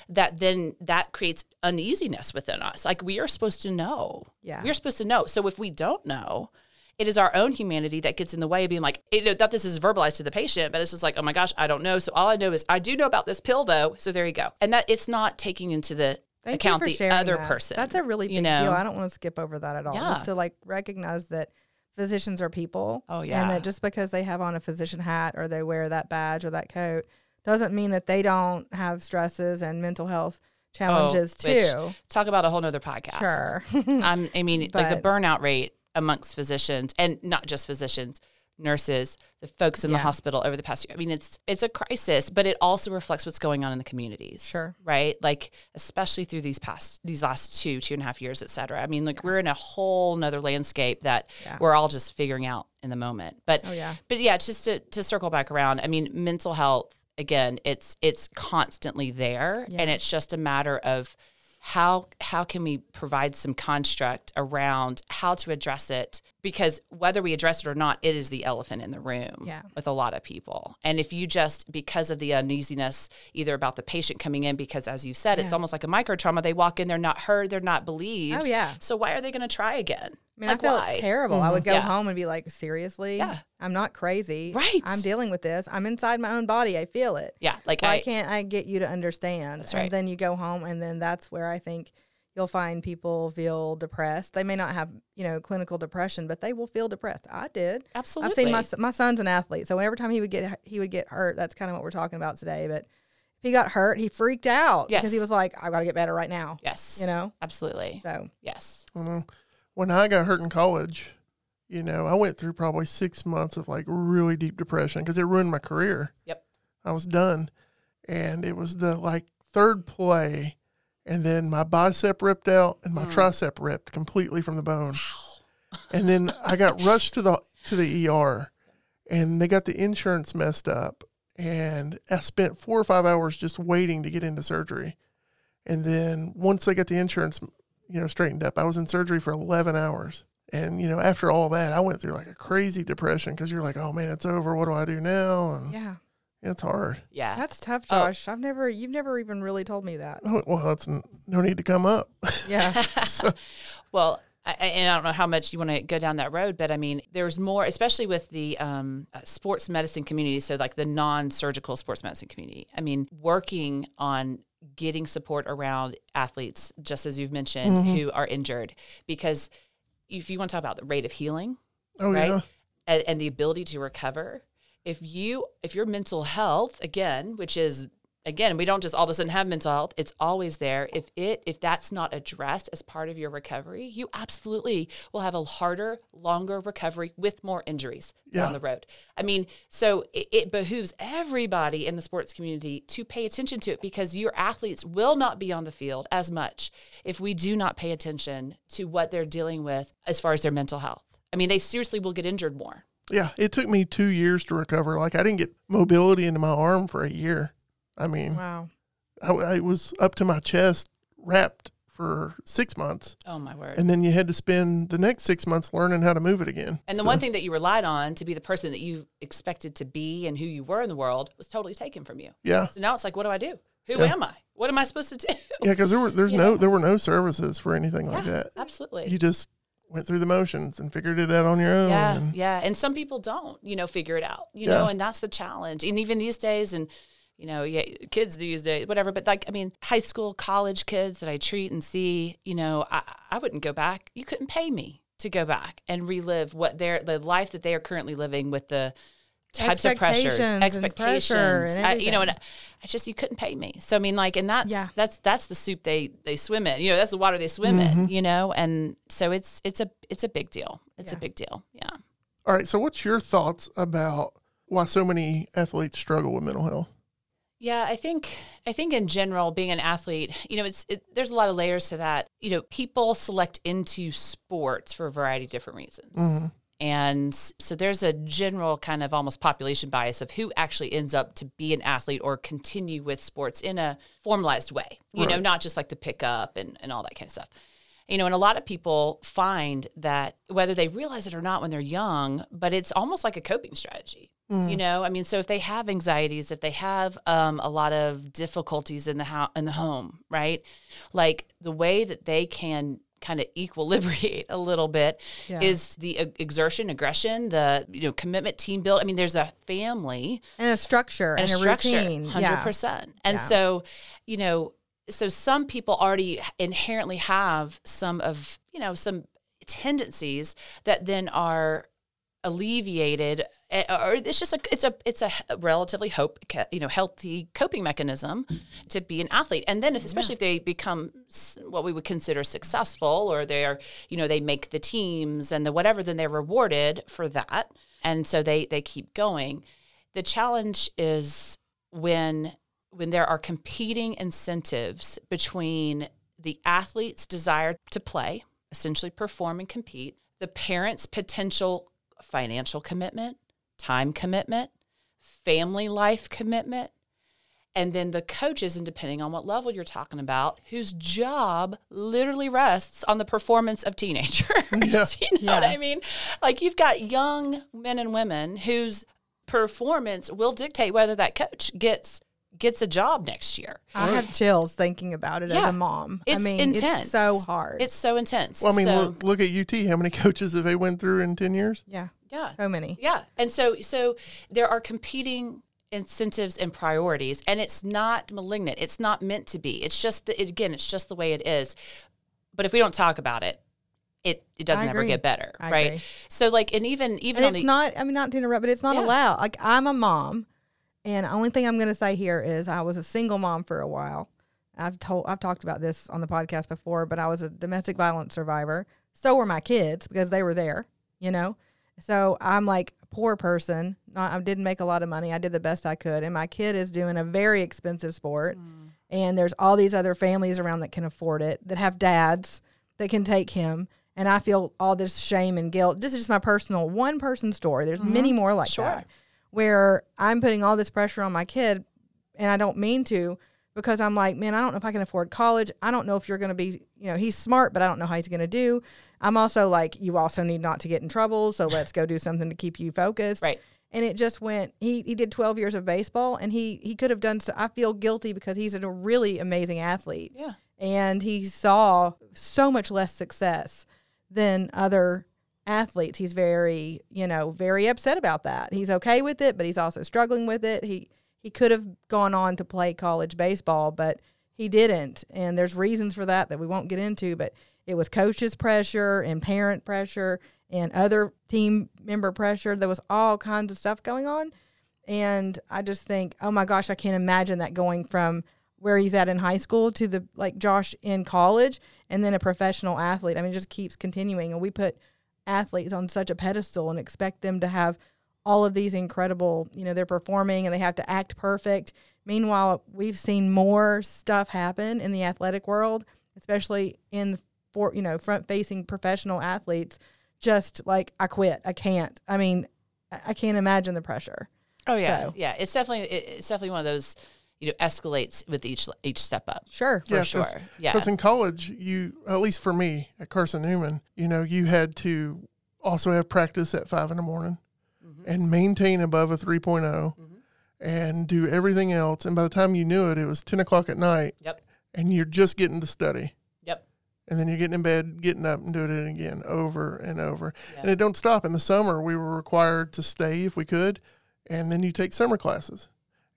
[SPEAKER 3] that then that creates uneasiness within us. Like we are supposed to know.
[SPEAKER 2] Yeah.
[SPEAKER 3] we're supposed to know. So if we don't know it is our own humanity that gets in the way of being like you know, that this is verbalized to the patient but it's just like oh my gosh i don't know. So all i know is i do know about this pill though. So there you go. And that it's not taking into the
[SPEAKER 2] Thank
[SPEAKER 3] account the other
[SPEAKER 2] that.
[SPEAKER 3] person
[SPEAKER 2] That's a really big
[SPEAKER 3] you know
[SPEAKER 2] deal. I don't want to skip over that at all.
[SPEAKER 3] Yeah.
[SPEAKER 2] Just to like recognize that physicians are people.
[SPEAKER 3] Oh, yeah.
[SPEAKER 2] And that just because they have on a physician hat or they wear that badge or that coat doesn't mean that they don't have stresses and mental health challenges
[SPEAKER 3] Oh,
[SPEAKER 2] too.
[SPEAKER 3] talk about a whole nother podcast
[SPEAKER 2] Sure.
[SPEAKER 3] I'm, I mean, like the burnout rate amongst physicians, and not just physicians, nurses, the folks in the hospital over the past year. I mean, it's it's a crisis, but it also reflects what's going on in the communities.
[SPEAKER 2] Sure.
[SPEAKER 3] right? Like especially through these past these last two two and a half years, et cetera. I mean, like we're in a whole nother landscape that
[SPEAKER 2] Yeah.
[SPEAKER 3] we're all just figuring out in the moment. But
[SPEAKER 2] Oh, yeah.
[SPEAKER 3] but yeah, just to to circle back around. I mean, mental health again, it's it's constantly there, and it's just a matter of how how can we provide some construct around how to address it? Because whether we address it or not it is the elephant in the room
[SPEAKER 2] Yeah.
[SPEAKER 3] with a lot of people. And if you just because of the uneasiness either about the patient coming in because as you said it's almost like a micro trauma they walk in they're not heard they're not believed.
[SPEAKER 2] Oh, yeah.
[SPEAKER 3] so why are they going to try again
[SPEAKER 2] I mean,
[SPEAKER 3] like
[SPEAKER 2] I felt
[SPEAKER 3] why
[SPEAKER 2] terrible. I mm-hmm. would go
[SPEAKER 3] Yeah.
[SPEAKER 2] home and be like, seriously?
[SPEAKER 3] Yeah.
[SPEAKER 2] I'm not crazy.
[SPEAKER 3] Right.
[SPEAKER 2] I'm dealing with this. I'm inside my own body. I feel it.
[SPEAKER 3] yeah like
[SPEAKER 2] Why
[SPEAKER 3] I,
[SPEAKER 2] can't I get you to understand?
[SPEAKER 3] That's
[SPEAKER 2] and then you go home, and then that's where I think you'll find people feel depressed. They may not have, you know, clinical depression, but they will feel depressed. I did.
[SPEAKER 3] absolutely
[SPEAKER 2] I've seen my my son's an athlete, so every time he would get he would get hurt. That's kind of what we're talking about today. But if he got hurt, he freaked out because he was like, "I've got to get better right now."
[SPEAKER 3] yes
[SPEAKER 2] you know?
[SPEAKER 3] absolutely
[SPEAKER 2] So
[SPEAKER 3] yes
[SPEAKER 1] I don't know. When I got hurt in college, you know, I went through probably six months of like really deep depression because it ruined my career.
[SPEAKER 3] Yep.
[SPEAKER 1] I was done. And it was the like third play. And then my bicep ripped out and my tricep ripped completely from the bone. and then I got rushed to the to the ER and they got the insurance messed up. And I spent four or five hours just waiting to get into surgery. And then once they got the insurance, you know, straightened up, I was in surgery for 11 hours. And, you know, after all that, I went through like a crazy depression because you're like, oh man, it's over. What do I do now? And
[SPEAKER 2] Yeah.
[SPEAKER 1] it's hard.
[SPEAKER 3] Yeah.
[SPEAKER 2] That's tough,
[SPEAKER 3] Oh.
[SPEAKER 2] Josh. I've never, you've never even really told me that.
[SPEAKER 1] Oh, Well, it's n- no need to come up.
[SPEAKER 2] Yeah.
[SPEAKER 3] Well, I, I- and I don't know how much you want to go down that road, but I mean, there's more, especially with the um, uh, sports medicine community. So, like the non surgical sports medicine community. I mean, working on getting support around athletes, just as you've mentioned, mm-hmm. who are injured. Because if you want to talk about the rate of healing,
[SPEAKER 1] oh,
[SPEAKER 3] right?
[SPEAKER 1] yeah.
[SPEAKER 3] and, and the ability to recover. If you if your mental health again, which is again, we don't just all of a sudden have mental health, it's always there. If it if that's not addressed as part of your recovery, you absolutely will have a harder, longer recovery with more injuries
[SPEAKER 1] Yeah.
[SPEAKER 3] down the road. I mean, so it, it behooves everybody in the sports community to pay attention to it because your athletes will not be on the field as much if we do not pay attention to what they're dealing with as far as their mental health. I mean, they seriously will get injured more.
[SPEAKER 1] Yeah. It took me two years to recover. Like, I didn't get mobility into my arm for a year. I mean,
[SPEAKER 2] wow.
[SPEAKER 1] I, I was up to my chest wrapped for six months.
[SPEAKER 3] Oh my word.
[SPEAKER 1] And then you had to spend the next six months learning how to move it again.
[SPEAKER 3] And the
[SPEAKER 1] So,
[SPEAKER 3] one thing that you relied on to be the person that you expected to be and who you were in the world was totally taken from you.
[SPEAKER 1] Yeah.
[SPEAKER 3] So now it's like, what do I do? Who
[SPEAKER 1] Yeah.
[SPEAKER 3] am I? What am I supposed to do?
[SPEAKER 1] Yeah. Because there were, there's no, there were no services for anything like
[SPEAKER 3] Yeah,
[SPEAKER 1] that.
[SPEAKER 3] Absolutely.
[SPEAKER 1] You just went through the motions and figured it out on your own.
[SPEAKER 3] yeah,
[SPEAKER 1] and-
[SPEAKER 3] yeah. And some people don't, you know, figure it out, you
[SPEAKER 1] Yeah.
[SPEAKER 3] know, and that's the challenge. And even these days, and you know, yeah, kids these days, whatever. But like, I mean, high school, college kids that I treat and see, you know, I, I wouldn't go back. You couldn't pay me to go back and relive what their the life that they are currently living with the types of pressures,
[SPEAKER 2] Expectations and
[SPEAKER 3] expectations.
[SPEAKER 2] pressure and
[SPEAKER 3] I, you know, and
[SPEAKER 2] everything.
[SPEAKER 3] I just you couldn't pay me. So I mean, like, and that's
[SPEAKER 2] Yeah.
[SPEAKER 3] that's that's the soup they they swim in. You know, that's the water they swim in. Mm-hmm. You know, and so it's it's a it's a big deal. It's a big deal. Yeah.
[SPEAKER 1] All right. So, what's your thoughts about why so many athletes struggle with mental health?
[SPEAKER 3] Yeah, I think I think in general, being an athlete, you know, it's it, there's a lot of layers to that. You know, people select into sports for a variety of different reasons, mm-hmm. and so there's a general kind of almost population bias of who actually ends up to be an athlete or continue with sports in a formalized way. You know, not just like the pickup and and all that kind of stuff. You know, and a lot of people find that whether they realize it or not when they're young, but it's almost like a coping strategy. You know, I mean, so if they have anxieties, if they have um, a lot of difficulties in the house, in the home, right? Like the way that they can kind of equilibrate a little bit
[SPEAKER 2] Yeah.
[SPEAKER 3] is the exertion, aggression, the you know commitment, team build. I mean, there's a family
[SPEAKER 2] And a structure
[SPEAKER 3] and
[SPEAKER 2] and,
[SPEAKER 3] a structure,
[SPEAKER 2] routine.
[SPEAKER 3] hundred
[SPEAKER 2] Yeah.
[SPEAKER 3] percent. And
[SPEAKER 2] Yeah.
[SPEAKER 3] so, you know, so some people already inherently have some of you know some tendencies that then are alleviated eh, or it's just a it's a it's a relatively hope you know healthy coping mechanism to be an athlete. And then if, especially if they become what we would consider successful or they're you know they make the teams and the whatever then they're rewarded for that. And so they they keep going. The challenge is when when there are competing incentives between the athlete's desire to play, essentially perform and compete, the parent's potential financial commitment, time commitment, family life commitment, and then the coaches, and depending on what level you're talking about, whose job literally rests on the performance of teenagers.
[SPEAKER 1] Yeah.
[SPEAKER 3] you know what I mean? Like you've got young men and women whose performance will dictate whether that coach gets gets a job next year.
[SPEAKER 2] I have chills thinking about it as a mom.
[SPEAKER 3] It's
[SPEAKER 2] I mean,
[SPEAKER 3] intense.
[SPEAKER 2] it's so hard.
[SPEAKER 3] It's so intense.
[SPEAKER 1] Well, I mean,
[SPEAKER 3] So-
[SPEAKER 1] look, look at UT. How many coaches have they went through in 10 years?
[SPEAKER 2] yeah,
[SPEAKER 3] yeah.
[SPEAKER 2] so many.
[SPEAKER 3] Yeah. And so so there are competing incentives and priorities and it's not malignant. It's not meant to be. It's just the, it, again, it's just the way it is. But if we don't talk about it, it it doesn't ever get better,
[SPEAKER 2] I
[SPEAKER 3] right?
[SPEAKER 2] agree.
[SPEAKER 3] So like and even even
[SPEAKER 2] And it's
[SPEAKER 3] the
[SPEAKER 2] not. I mean, not to interrupt, but it's not
[SPEAKER 3] Yeah.
[SPEAKER 2] allowed. Like I'm a mom, and the only thing I'm going to say here is I was a single mom for a while. I've told I've talked about this on the podcast before, but I was a domestic violence survivor. So were my kids because they were there, you know? So I'm like a poor person. Not, I didn't make a lot of money. I did the best I could. And my kid is doing a very expensive sport. Mm. And there's all these other families around that can afford it, that have dads that can take him. And I feel all this shame and guilt. This is just my personal one person story. There's many mm-hmm. more like
[SPEAKER 3] Sure.
[SPEAKER 2] that where I'm putting all this pressure on my kid and I don't mean to because I'm like, man, I don't know if I can afford college. I don't know if you're going to be, you know, he's smart, but I don't know how he's going to do. I'm also like, you also need not to get in trouble. So let's go do something to keep you focused.
[SPEAKER 3] Right.
[SPEAKER 2] And it just went, he, he did 12 years of baseball and he, he could have done so. I feel guilty because he's a really amazing athlete
[SPEAKER 3] Yeah.
[SPEAKER 2] and he saw so much less success than other athletes. He's very, you know, very upset about that. He's okay with it, but he's also struggling with it. He he could have gone on to play college baseball, but he didn't. And there's reasons for that that we won't get into, but it was coaches pressure and parent pressure and other team member pressure. There was all kinds of stuff going on. And I just think, oh my gosh, I can't imagine that going from where he's at in high school to the like Josh in college and then a professional athlete. I mean, it just keeps continuing. And we put athletes on such a pedestal and expect them to have all of these incredible, you know, they're performing and they have to act perfect. Meanwhile, we've seen more stuff happen in the athletic world, especially in for, you know, front facing professional athletes. Just like, I quit. I can't. I mean, I I can't imagine the pressure.
[SPEAKER 3] Oh yeah,
[SPEAKER 2] So-
[SPEAKER 3] yeah. It's definitely it's definitely one of those you know escalates with each each step up.
[SPEAKER 2] Sure.
[SPEAKER 3] For
[SPEAKER 1] Yeah,
[SPEAKER 3] sure. Yeah.
[SPEAKER 1] Because in college, you, at least for me at Carson Newman, you know, you had to also have practice at five in the morning
[SPEAKER 3] Mm-hmm.
[SPEAKER 1] and maintain above a 3 and do everything else. And by the time you knew it, it was 10 o'clock at night
[SPEAKER 3] Yep.
[SPEAKER 1] and you're just getting to study.
[SPEAKER 3] Yep.
[SPEAKER 1] And then you're getting in bed, getting up and doing it again over and over.
[SPEAKER 3] Yeah.
[SPEAKER 1] And it don't stop. In the summer, we were required to stay if we could. And then you take summer classes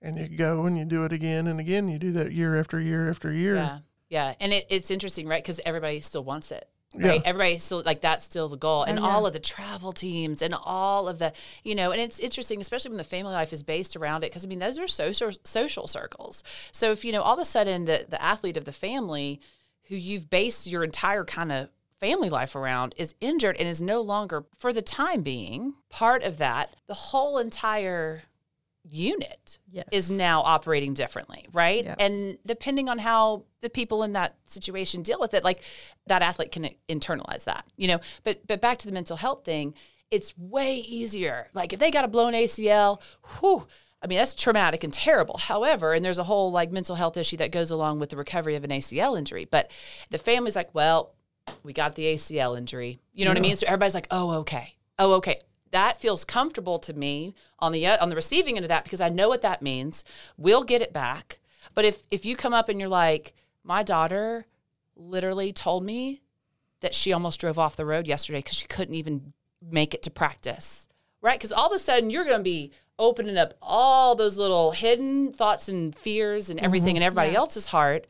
[SPEAKER 1] and you go and you do it again and again. You do that year after year after year.
[SPEAKER 3] Yeah. Yeah. And it, it's interesting, right? Because everybody still wants it.
[SPEAKER 1] Yeah.
[SPEAKER 3] Right. Everybody still like that's still the goal. And
[SPEAKER 2] Oh, yeah.
[SPEAKER 3] all of the travel teams and all of the, you know, and it's interesting, especially when the family life is based around it. Cause I mean, those are social, social circles. So if, you know, all of a sudden the, the athlete of the family who you've based your entire kind of family life around is injured and is no longer, for the time being, part of that, the whole entire unit
[SPEAKER 2] Yes.
[SPEAKER 3] is now operating differently, right?
[SPEAKER 2] Yeah.
[SPEAKER 3] And depending on how the people in that situation deal with it, like that athlete can internalize that, you know. But but back to the mental health thing, it's way easier. Like if they got a blown ACL, whew, I mean that's traumatic and terrible. However, and there's a whole like mental health issue that goes along with the recovery of an ACL injury. But the family's like, well, we got the ACL injury. You know what I mean? So everybody's like, oh, okay. Oh, okay. That feels comfortable to me on the on the receiving end of that because I know what that means. We'll get it back. But if if you come up and you're like, my daughter literally told me that she almost drove off the road yesterday because she couldn't even make it to practice, right? Because all of a sudden you're going to be opening up all those little hidden thoughts and fears and mm-hmm. everything in everybody else's heart,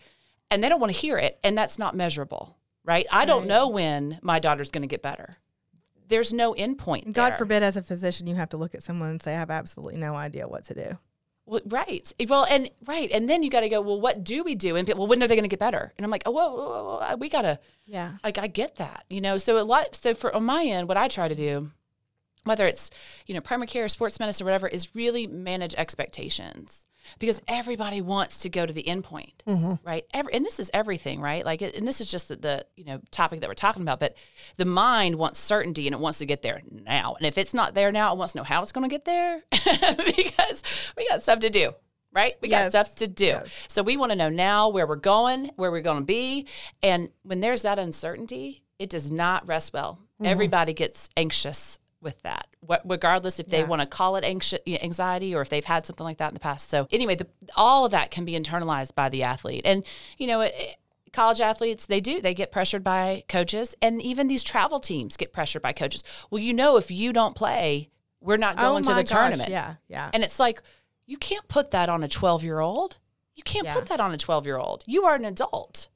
[SPEAKER 3] and they don't want to hear it, and that's not measurable, right? I don't know when my daughter's going to get better. There's no endpoint.
[SPEAKER 2] God
[SPEAKER 3] there.
[SPEAKER 2] forbid, as a physician, you have to look at someone and say, I have absolutely no idea what to do.
[SPEAKER 3] Well, right. Well, and right, and then you got to go. Well, what do we do? And people, well, when are they going to get better? And I'm like, oh, whoa, whoa, whoa, whoa, we got to.
[SPEAKER 2] Yeah.
[SPEAKER 3] Like, I get that, you know. So a lot. So for on my end, what I try to do, whether it's you know primary care, sports medicine, or whatever, is really manage expectations because everybody wants to go to the end point, mm-hmm. right? Every, and this is everything, right? Like, and this is just the, the you know topic that we're talking about. But the mind wants certainty and it wants to get there now. And if it's not there now, it wants to know how it's going to get there because we got stuff to do. Right? We got stuff to do.
[SPEAKER 2] Yes.
[SPEAKER 3] So we want to know now where we're going, where we're going to be. And when there's that uncertainty, it does not rest well. Mm-hmm. Everybody gets anxious with that, Wh- regardless if they
[SPEAKER 2] Yeah.
[SPEAKER 3] want to call it anxious, anxiety or if they've had something like that in the past. So anyway, the, all of that can be internalized by the athlete. And, you know, it, it- college athletes, they do, they get pressured by coaches. And even these travel teams get pressured by coaches. Well, you know, if you don't play, we're not oh going to
[SPEAKER 2] Oh my
[SPEAKER 3] the
[SPEAKER 2] gosh,
[SPEAKER 3] tournament.
[SPEAKER 2] Yeah. Yeah.
[SPEAKER 3] And it's like, you can't put that on a 12 year old. You can't
[SPEAKER 2] Yeah.
[SPEAKER 3] put that on a 12 year old. You are an adult,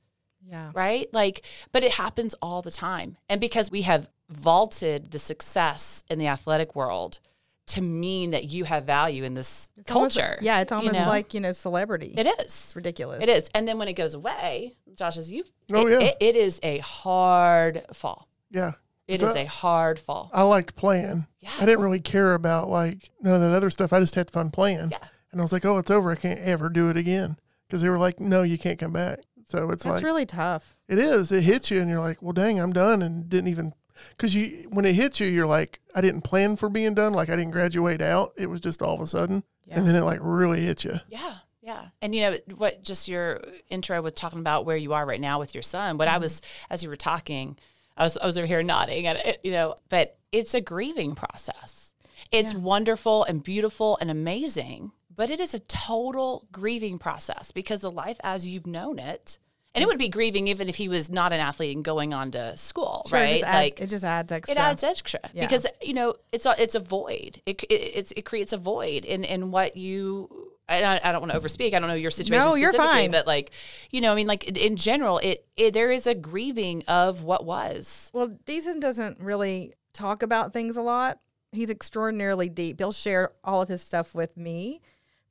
[SPEAKER 2] yeah.
[SPEAKER 3] right? Like, but it happens all the time. And because we have vaulted the success in the athletic world to mean that you have value in this
[SPEAKER 2] It's almost-
[SPEAKER 3] culture.
[SPEAKER 2] yeah. It's
[SPEAKER 3] you
[SPEAKER 2] almost
[SPEAKER 3] know?
[SPEAKER 2] like, you know, celebrity.
[SPEAKER 3] it is.
[SPEAKER 2] it's ridiculous.
[SPEAKER 3] It is. And then when it goes away, Josh, as you,
[SPEAKER 1] Oh,
[SPEAKER 3] it,
[SPEAKER 1] yeah.
[SPEAKER 3] it- it is a hard fall.
[SPEAKER 1] Yeah.
[SPEAKER 3] It
[SPEAKER 1] So-
[SPEAKER 3] is a hard fall.
[SPEAKER 1] I liked playing.
[SPEAKER 3] Yes.
[SPEAKER 1] I didn't really care about like none of that other stuff. I just had fun playing.
[SPEAKER 3] Yeah.
[SPEAKER 1] And I was like, oh, it's over. I can't ever do it again. Because they were like, no, you can't come back. So it's
[SPEAKER 2] That's
[SPEAKER 1] like,
[SPEAKER 2] really tough.
[SPEAKER 1] it is. It hits you, and you're like, well, dang, I'm done, and didn't even. Because you, when it hits you, you're like, I didn't plan for being done. Like I didn't graduate out. It was just all of a sudden,
[SPEAKER 2] Yeah.
[SPEAKER 1] and then it like really hit you.
[SPEAKER 3] Yeah, yeah. And you know what? Just your intro with talking about where you are right now with your son. What I mm-hmm. was as you were talking, I was I was over here nodding at it. You know, but it's a grieving process. It's wonderful and beautiful and amazing, but it is a total grieving process because the life as you've known it. And it would be grieving even if he was not an athlete and going on to school,
[SPEAKER 2] Sure, it
[SPEAKER 3] right?
[SPEAKER 2] just adds- it just adds extra.
[SPEAKER 3] It adds extra
[SPEAKER 2] Yeah.
[SPEAKER 3] because you know it's a it's a void. It it, it's, it creates a void in in what you. And I, I don't want to overspeak. I don't know your situation.
[SPEAKER 2] No, you're
[SPEAKER 3] specifically,
[SPEAKER 2] fine.
[SPEAKER 3] But like, you know, I mean, like in general, it, it there is a grieving of what was.
[SPEAKER 2] Well, Deason doesn't really talk about things a lot. He's extraordinarily deep. He'll share all of his stuff with me.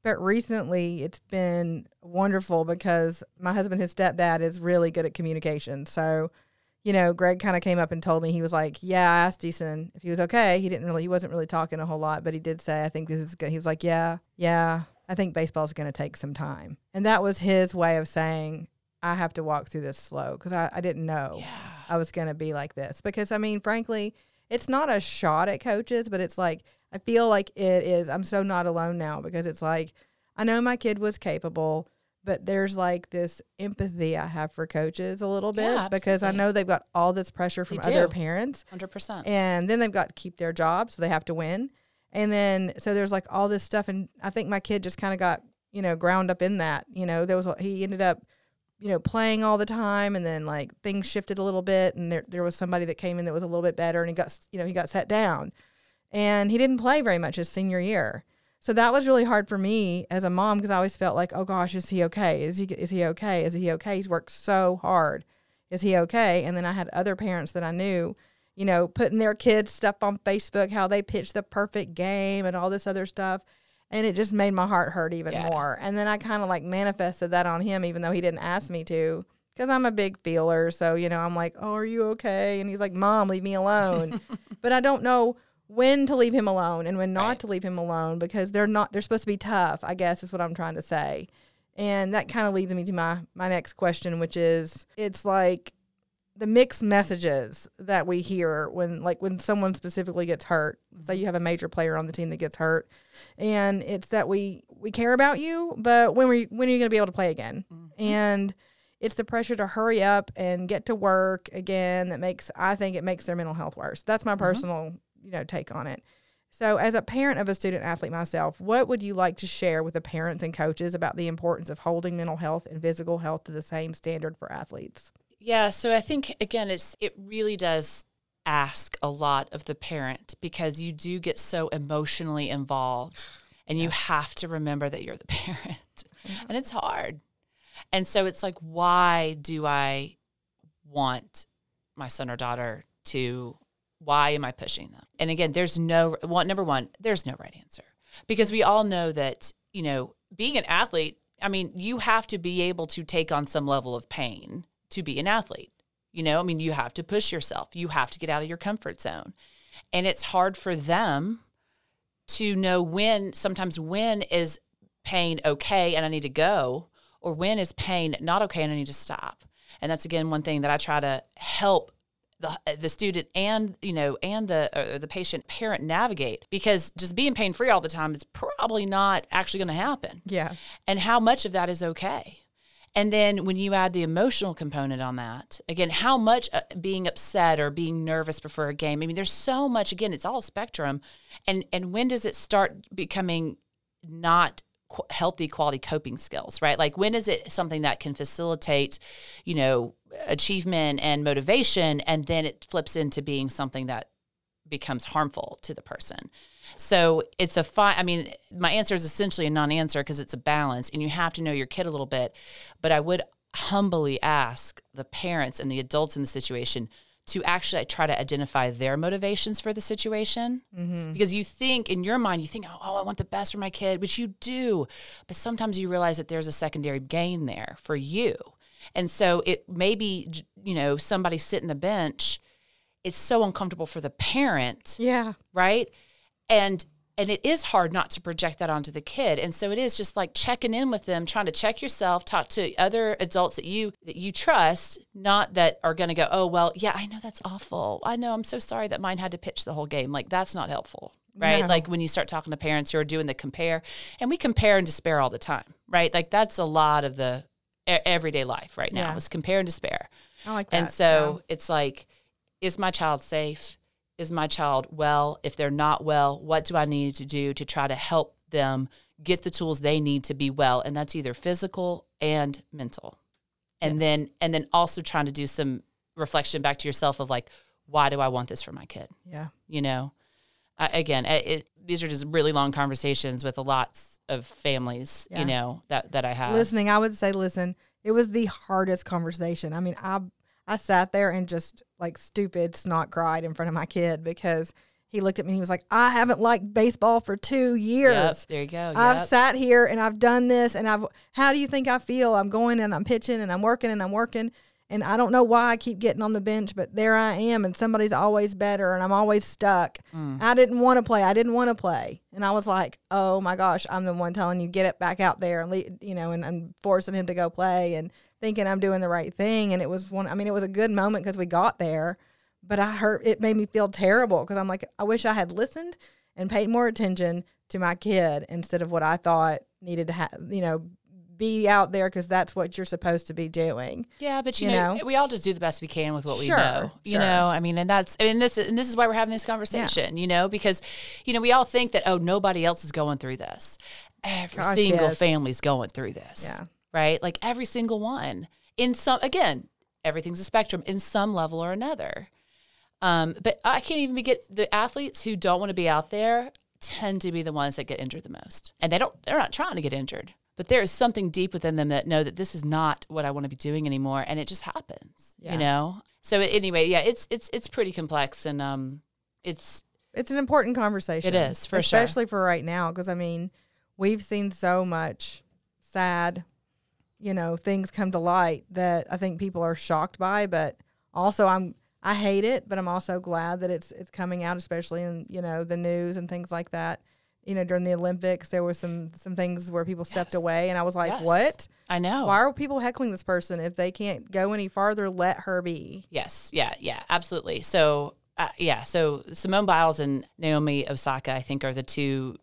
[SPEAKER 2] But recently, it's been wonderful because my husband, his stepdad, is really good at communication. So, you know, Greg kind of came up and told me he was like, "Yeah, I asked Deason if he was okay. He didn't really, he wasn't really talking a whole lot, but he did say, I think this is good." He was like, "Yeah, yeah, I think baseball's going to take some time," and that was his way of saying, "I have to walk through this slow because I, I didn't know I was going to be like this." Because I mean, frankly, it's not a shot at coaches, but it's like I feel like it is. I'm so not alone now because it's like I know my kid was capable, but there's like this empathy I have for coaches a little bit
[SPEAKER 3] Yeah,
[SPEAKER 2] because I know they've got all this pressure from other parents
[SPEAKER 3] Hundred percent.
[SPEAKER 2] and then they've got to keep their job, so they have to win. And then so there's like all this stuff, and I think my kid just kind of got you know ground up in that. You know, there was he ended up you know playing all the time, and then like things shifted a little bit, and there there was somebody that came in that was a little bit better, and he got you know he got set down, and he didn't play very much his senior year. So that was really hard for me as a mom because I always felt like, oh gosh, is he okay? Is he is he okay? Is he okay? He's worked so hard. Is he okay? And then I had other parents that I knew, you know, putting their kids stuff on Facebook, how they pitched the perfect game and all this other stuff. And it just made my heart hurt even
[SPEAKER 3] Yeah.
[SPEAKER 2] more. And then I kind of like manifested that on him, even though he didn't ask me to, because I'm a big feeler. So, you know, I'm like, oh, are you okay? And he's like, mom, leave me alone. but I don't know when to leave him alone and when not
[SPEAKER 3] Right.
[SPEAKER 2] to leave him alone because they're not, they're supposed to be tough, I guess is what I'm trying to say. And that kind of leads me to my my next question, which is it's like the mixed messages that we hear when like when someone specifically gets hurt. Say mm-hmm. you have a major player on the team that gets hurt, and it's that we we care about you, but when we when are you going to be able to play again? Mm-hmm. And it's the pressure to hurry up and get to work again that makes I think it makes their mental health worse. That's my mm-hmm. personal you know take on it. So, as a parent of a student athlete myself, what would you like to share with the parents and coaches about the importance of holding mental health and physical health to the same standard for athletes?
[SPEAKER 3] Yeah, so I think again, it's it really does ask a lot of the parent because you do get so emotionally involved, and you have to remember that you're the parent, mm-hmm. and it's hard. And so it's like, why do I want my son or daughter to? Why am I pushing them? And again, there's no one. Number one, there's no right answer because we all know that you know being an athlete. I mean, you have to be able to take on some level of pain to be an athlete. You know, I mean, you have to push yourself. You have to get out of your comfort zone. And it's hard for them to know when, sometimes when is pain okay and I need to go, or when is pain not okay and I need to stop. And that's again one thing that I try to help the, the student and you know and the the patient parent navigate because just being pain free all the time is probably not actually going to happen
[SPEAKER 2] Yeah.
[SPEAKER 3] and how much of that is okay. And then when you add the emotional component on that, again, how much uh, being upset or being nervous before a game. I mean, there's so much. Again, it's all spectrum. And and when does it start becoming not qu- healthy quality coping skills, right? Like when is it something that can facilitate, you know, achievement and motivation, and then it flips into being something that becomes harmful to the person. So it's a fine. I mean, my answer is essentially a non-answer because it's a balance, and you have to know your kid a little bit. But I would humbly ask the parents and the adults in the situation to actually try to identify their motivations for the situation, mm-hmm. because you think in your mind you think, oh, oh I want the best for my kid, which you do, but sometimes you realize that there's a secondary gain there for you, and so it may be, you know, somebody sitting the bench it's so uncomfortable for the parent
[SPEAKER 2] Yeah.
[SPEAKER 3] right? And and it is hard not to project that onto the kid. And so it is just like checking in with them trying to check yourself talk to other adults that you that you trust not that are going to go oh well yeah i know that's awful. I know i'm so sorry that mine had to pitch the whole game. Like that's not helpful right?
[SPEAKER 2] No.
[SPEAKER 3] like when you start talking to parents who are doing the compare and we compare and despair all the time right? Like that's a lot of the everyday life right now
[SPEAKER 2] Yeah.
[SPEAKER 3] is compare and despair
[SPEAKER 2] I like that.
[SPEAKER 3] and so it's like, is my child safe? Is my child well? If they're not well, what do I need to do to try to help them get the tools they need to be well? And that's either physical and mental. And then and then also trying to do some reflection back to yourself of like, why do I want this for my kid?
[SPEAKER 2] yeah.
[SPEAKER 3] You know, I, again, it, it, these are just really long conversations with a lots of families.
[SPEAKER 2] Yeah.
[SPEAKER 3] You know that that I have.
[SPEAKER 2] Listening, I would say, listen, it was the hardest conversation. I mean, I I sat there and just like stupid snot cried in front of my kid because he looked at me and he was like, I haven't liked baseball for two years.
[SPEAKER 3] Yep, there you go.
[SPEAKER 2] I've sat here and I've done this and I've how do you think I feel? I'm going and I'm pitching and I'm working and I'm working and I don't know why I keep getting on the bench, but there I am and somebody's always better and I'm always stuck.
[SPEAKER 3] Mm.
[SPEAKER 2] I didn't want to play. I didn't want to play. And I was like, "Oh my gosh, I'm the one telling you get it back out there and le- you know and, and forcing him to go play and thinking I'm doing the right thing and it was one I mean it was a good moment cuz we got there, but I hurt it made me feel terrible cuz I'm like I wish I had listened and paid more attention to my kid instead of what I thought needed to have, you know, be out there because that's what you're supposed to be doing.
[SPEAKER 3] Yeah, but you,
[SPEAKER 2] you
[SPEAKER 3] know,
[SPEAKER 2] know?
[SPEAKER 3] we all just do the best we can with what we
[SPEAKER 2] Sure,
[SPEAKER 3] know. You
[SPEAKER 2] sure.
[SPEAKER 3] know, I mean, and that's I mean this and this is why we're having this conversation. You know, because you know we all think that oh nobody else is going through this. Every
[SPEAKER 2] Gosh,
[SPEAKER 3] single
[SPEAKER 2] yes.
[SPEAKER 3] family's going through this.
[SPEAKER 2] Yeah.
[SPEAKER 3] right. Like every single one in some again everything's a spectrum in some level or another. Um, but I can't even get the athletes who don't want to be out there tend to be the ones that get injured the most, and they don't. They're not trying to get injured, but there is something deep within them that know that this is not what I want to be doing anymore, and it just happens.
[SPEAKER 2] Yeah.
[SPEAKER 3] You know. So anyway, yeah, it's it's it's pretty complex, and um, it's
[SPEAKER 2] It's an important conversation.
[SPEAKER 3] It is, for sure.
[SPEAKER 2] especially for right now because I mean, we've seen so much sad, you know, things come to light that I think people are shocked by, but also I'm I hate it, but I'm also glad that it's it's coming out, especially in you know the news and things like that. You know, during the Olympics, there were some some things where people stepped
[SPEAKER 3] Yes.
[SPEAKER 2] away, and I was like,
[SPEAKER 3] Yes.
[SPEAKER 2] "What?
[SPEAKER 3] I know.
[SPEAKER 2] Why are people heckling this person if they can't go any farther? Let her be."
[SPEAKER 3] Yes, yeah, yeah, absolutely. So, uh, yeah, so Simone Biles and Naomi Osaka, I think, are the two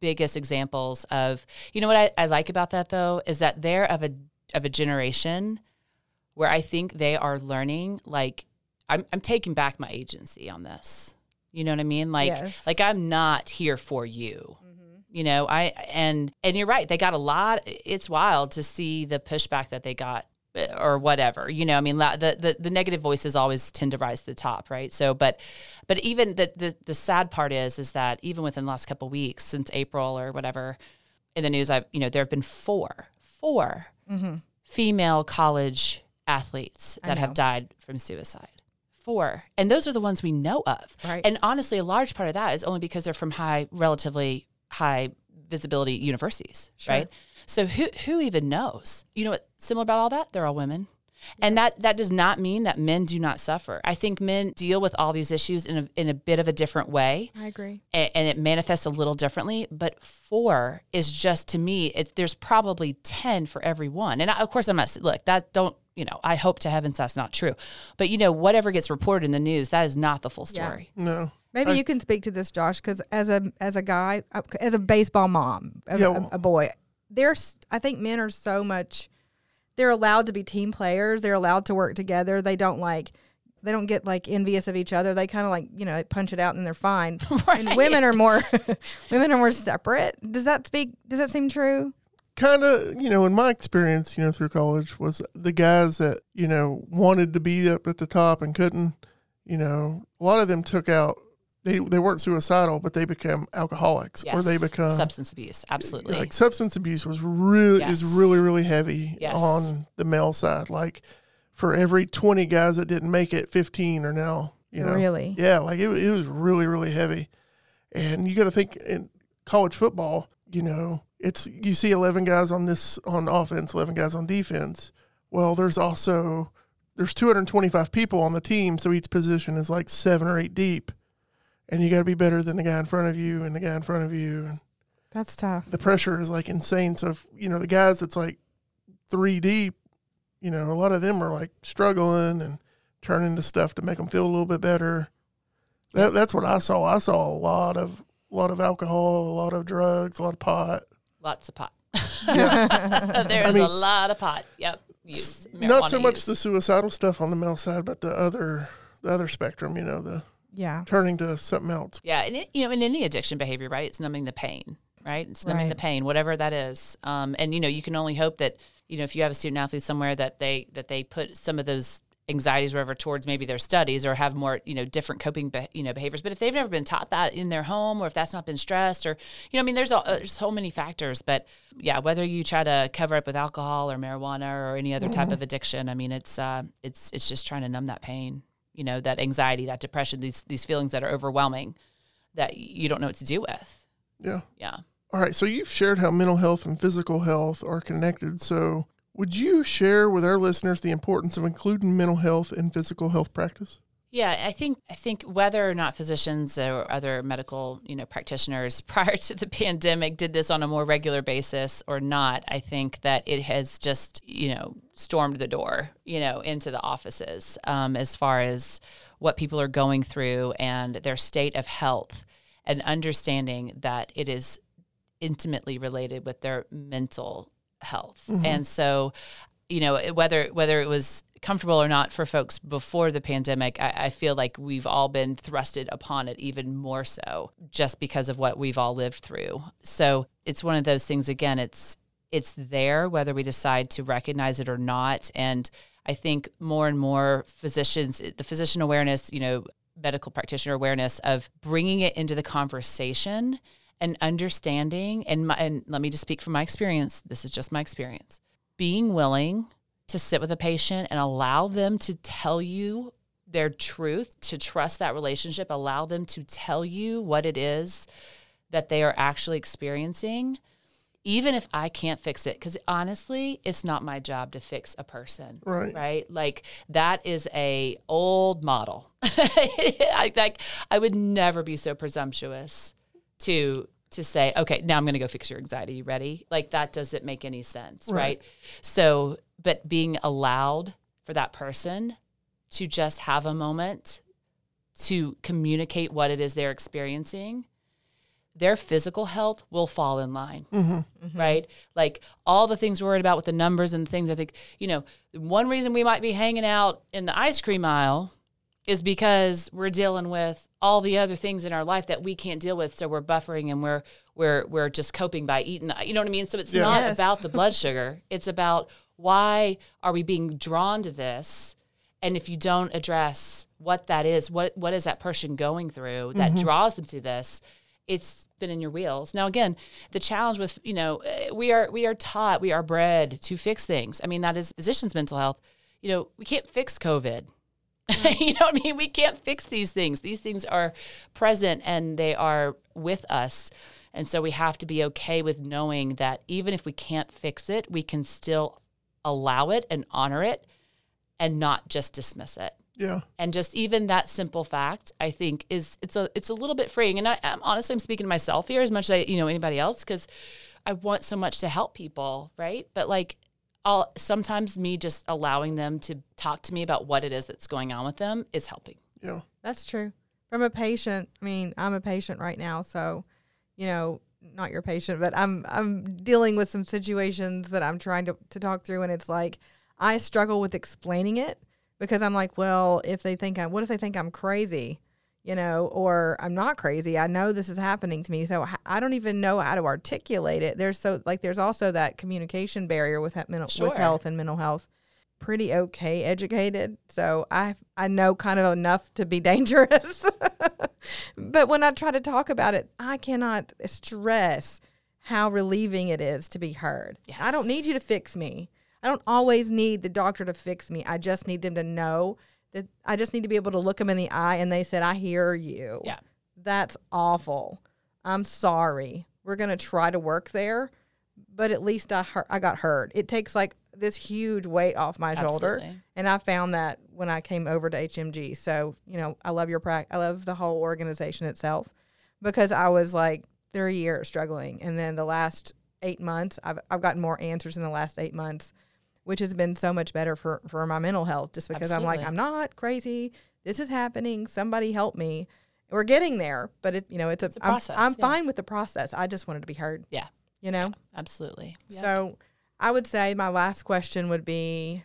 [SPEAKER 3] biggest examples of. You know what I, I like about that though is that they're of a of a generation where I think they are learning. Like, I'm I'm taking back my agency on this. You know what I mean? Like,
[SPEAKER 2] Yes.
[SPEAKER 3] like I'm not here for you. You know, I and and you're right. They got a lot. It's wild to see the pushback that they got uh, or whatever. You know, I mean, the, the the negative voices always tend to rise to the top, right? So, but but even the the the sad part is is that even within the last couple weeks since April or whatever in the news, I've you know there have been four four female college athletes that have died from suicide. Four, and those are the ones we know of.
[SPEAKER 2] Right.
[SPEAKER 3] And honestly, a large part of that is only because they're from high, relatively high visibility universities, right? So who who even knows? You know what's similar about all that? They're all women. And that that does not mean that men do not suffer. I think men deal with all these issues in a in a bit of a different way
[SPEAKER 2] I agree.
[SPEAKER 3] a- and it manifests a little differently. But four is just to me, it, there's probably ten for every one. And I, of course, I'm not look that don't you know. I hope to heavens that's not true. But you know, whatever gets reported in the news, that is not the full
[SPEAKER 2] Yeah.
[SPEAKER 3] story.
[SPEAKER 1] No.
[SPEAKER 2] Maybe you can speak to this, Josh, because as a as a guy, uh, as a baseball mom, as
[SPEAKER 1] Yeah,
[SPEAKER 2] a,
[SPEAKER 1] well-
[SPEAKER 2] a boy, there's I think men are so much. They're allowed to be team players. They're allowed to work together. They don't like. They don't get like envious of each other. They kind of like you know punch it out and they're fine. And women are more women are more separate. Does that speak? Does that seem true?
[SPEAKER 1] Kind of, you know, in my experience, you know, through college was the guys that, you know, wanted to be up at the top and couldn't, you know, a lot of them took out, they, they weren't suicidal, but they became alcoholics or they
[SPEAKER 3] Yes.
[SPEAKER 1] become
[SPEAKER 3] substance abuse. Absolutely.
[SPEAKER 1] like substance abuse was really,
[SPEAKER 3] Yes.
[SPEAKER 1] is really, really heavy
[SPEAKER 3] Yes.
[SPEAKER 1] on the male side. Like for every 20 guys that didn't make it, 15 are now, you know,
[SPEAKER 2] Really?
[SPEAKER 1] yeah, like it, it was really, really heavy. And you got to think in college football, you know, it's you see 11 guys on this on offense, 11 guys on defense. Well, there's also there's 225 people on the team, so each position is like seven or eight deep, and you got to be better than the guy in front of you and the guy in front of you, and
[SPEAKER 2] That's tough.
[SPEAKER 1] the pressure is like insane. So if you know the guys that's like three deep, you know, a lot of them are like struggling and turning to stuff to make them feel a little bit better. That that's what I saw. I saw a lot of a lot of alcohol, a lot of drugs, a lot of pot.
[SPEAKER 3] Lots of pot.
[SPEAKER 1] Yeah,
[SPEAKER 3] There's
[SPEAKER 1] mean-
[SPEAKER 3] a lot of pot. Yep. Use.
[SPEAKER 1] not so much
[SPEAKER 3] use.
[SPEAKER 1] the suicidal stuff on the male side, but the other the other spectrum. You know, the
[SPEAKER 2] Yeah.
[SPEAKER 1] turning to something else.
[SPEAKER 3] Yeah, and it, you know, in any addiction behavior, right? It's numbing the pain, right? It's numbing the pain, whatever that is. Um, and you know, you can only hope that you know if you have a student athlete somewhere that they that they put some of those anxieties wherever towards maybe their studies or have more you know different coping be- you know behaviors. But if they've never been taught that in their home or if that's not been stressed or you know, I mean, there's, a, uh, there's so many factors. But yeah, whether you try to cover up with alcohol or marijuana or any other type of addiction, I mean, it's uh, it's it's just trying to numb that pain. You know, that anxiety, that depression, these these feelings that are overwhelming that you don't know what to do with.
[SPEAKER 1] Yeah.
[SPEAKER 3] Yeah.
[SPEAKER 1] All right. So you've shared how mental health and physical health are connected. So would you share with our listeners the importance of including mental health in physical health practice?
[SPEAKER 3] Yeah, I think I think whether or not physicians or other medical, you know, practitioners prior to the pandemic did this on a more regular basis or not, I think that it has just, you know, stormed the door, you know, into the offices um, as far as what people are going through and their state of health and understanding that it is intimately related with their mental health. Mm-hmm. And so, you know, whether whether it was comfortable or not for folks before the pandemic, I, I feel like we've all been thrusted upon it even more so just because of what we've all lived through. So it's one of those things again, it's it's there whether we decide to recognize it or not. And I think more and more physicians, the physician awareness, you know, medical practitioner awareness of bringing it into the conversation and understanding and, my, and let me just speak from my experience. This is just my experience. Being willing to sit with a patient and allow them to tell you their truth to trust that relationship allow them to tell you what it is that they are actually experiencing even if i can't fix it. Because honestly it's not my job to fix a person
[SPEAKER 1] Right.
[SPEAKER 3] right? Like that is a old model. Like i would never be so presumptuous to to say okay now i'm going to go fix your anxiety. You ready? Like that doesn't make any sense right.
[SPEAKER 1] Right.
[SPEAKER 3] so but being allowed for that person to just have a moment to communicate what it is they're experiencing their physical health will fall in line mm-hmm. Mm-hmm. right? Like all the things we're worried about with the numbers and things i think you know one reason we might be hanging out in the ice cream aisle is because we're dealing with all the other things in our life that we can't deal with. So we're buffering and we're we're we're just coping by eating. You know what i mean? So it's
[SPEAKER 1] Yeah.
[SPEAKER 3] not
[SPEAKER 2] Yes.
[SPEAKER 3] about the blood sugar. It's about why are we being drawn to this? And if you don't address what that is what what is that person going through that mm-hmm. draws them to this? It's spinning your wheels. Now again the challenge with you know we are we are taught we are bred to fix things. I mean that is physicians mental health. You know we can't fix covid you know what I mean? We can't fix these things. These things are present and they are with us. And so we have to be okay with knowing that even if we can't fix it, we can still allow it and honor it and not just dismiss it.
[SPEAKER 1] Yeah.
[SPEAKER 3] And just even that simple fact, I think is it's a it's a little bit freeing. And I, I'm honestly I'm speaking to myself here as much as I you know anybody else because I want so much to help people, right? But like I'll sometimes me just allowing them to talk to me about what it is that's going on with them is helping.
[SPEAKER 1] Yeah.
[SPEAKER 2] That's true. From a patient, I mean, I'm a patient right now, so you know, not your patient, but I'm I'm dealing with some situations that I'm trying to to talk through and it's like I struggle with explaining it because I'm like, well, if they think I what if they think I'm crazy? You know, or I'm not crazy. I know this is happening to me. So I don't even know how to articulate it. There's so like there's also that communication barrier with that mental
[SPEAKER 3] Sure.
[SPEAKER 2] with health and mental health pretty okay educated, so I I know kind of enough to be dangerous. but when I try to talk about it, I cannot stress how relieving it is to be heard. I don't need you to fix me. I don't always need the doctor to fix me. I just need them to know that I just need to be able to look them in the eye and they said, "I hear you."
[SPEAKER 3] Yeah.
[SPEAKER 2] That's awful. I'm sorry. We're going to try to work there, but at least I heard, I got heard. It takes like this huge weight off my shoulder. And I found that when I came over to HMG. So, you know, I love your prac I love the whole organization itself because I was like three years struggling. And then the last eight months, I've, I've gotten more answers in the last eight months, which has been so much better for, for my mental health just because I'm like, I'm not crazy. This is happening. Somebody help me. We're getting there, but it, you know, it's a,
[SPEAKER 3] a
[SPEAKER 2] I'm-
[SPEAKER 3] process,
[SPEAKER 2] I'm,
[SPEAKER 3] yeah.
[SPEAKER 2] fine with the process. I just wanted to be heard,
[SPEAKER 3] Yeah,
[SPEAKER 2] you know?
[SPEAKER 3] absolutely. Yeah.
[SPEAKER 2] So I would say my last question would be,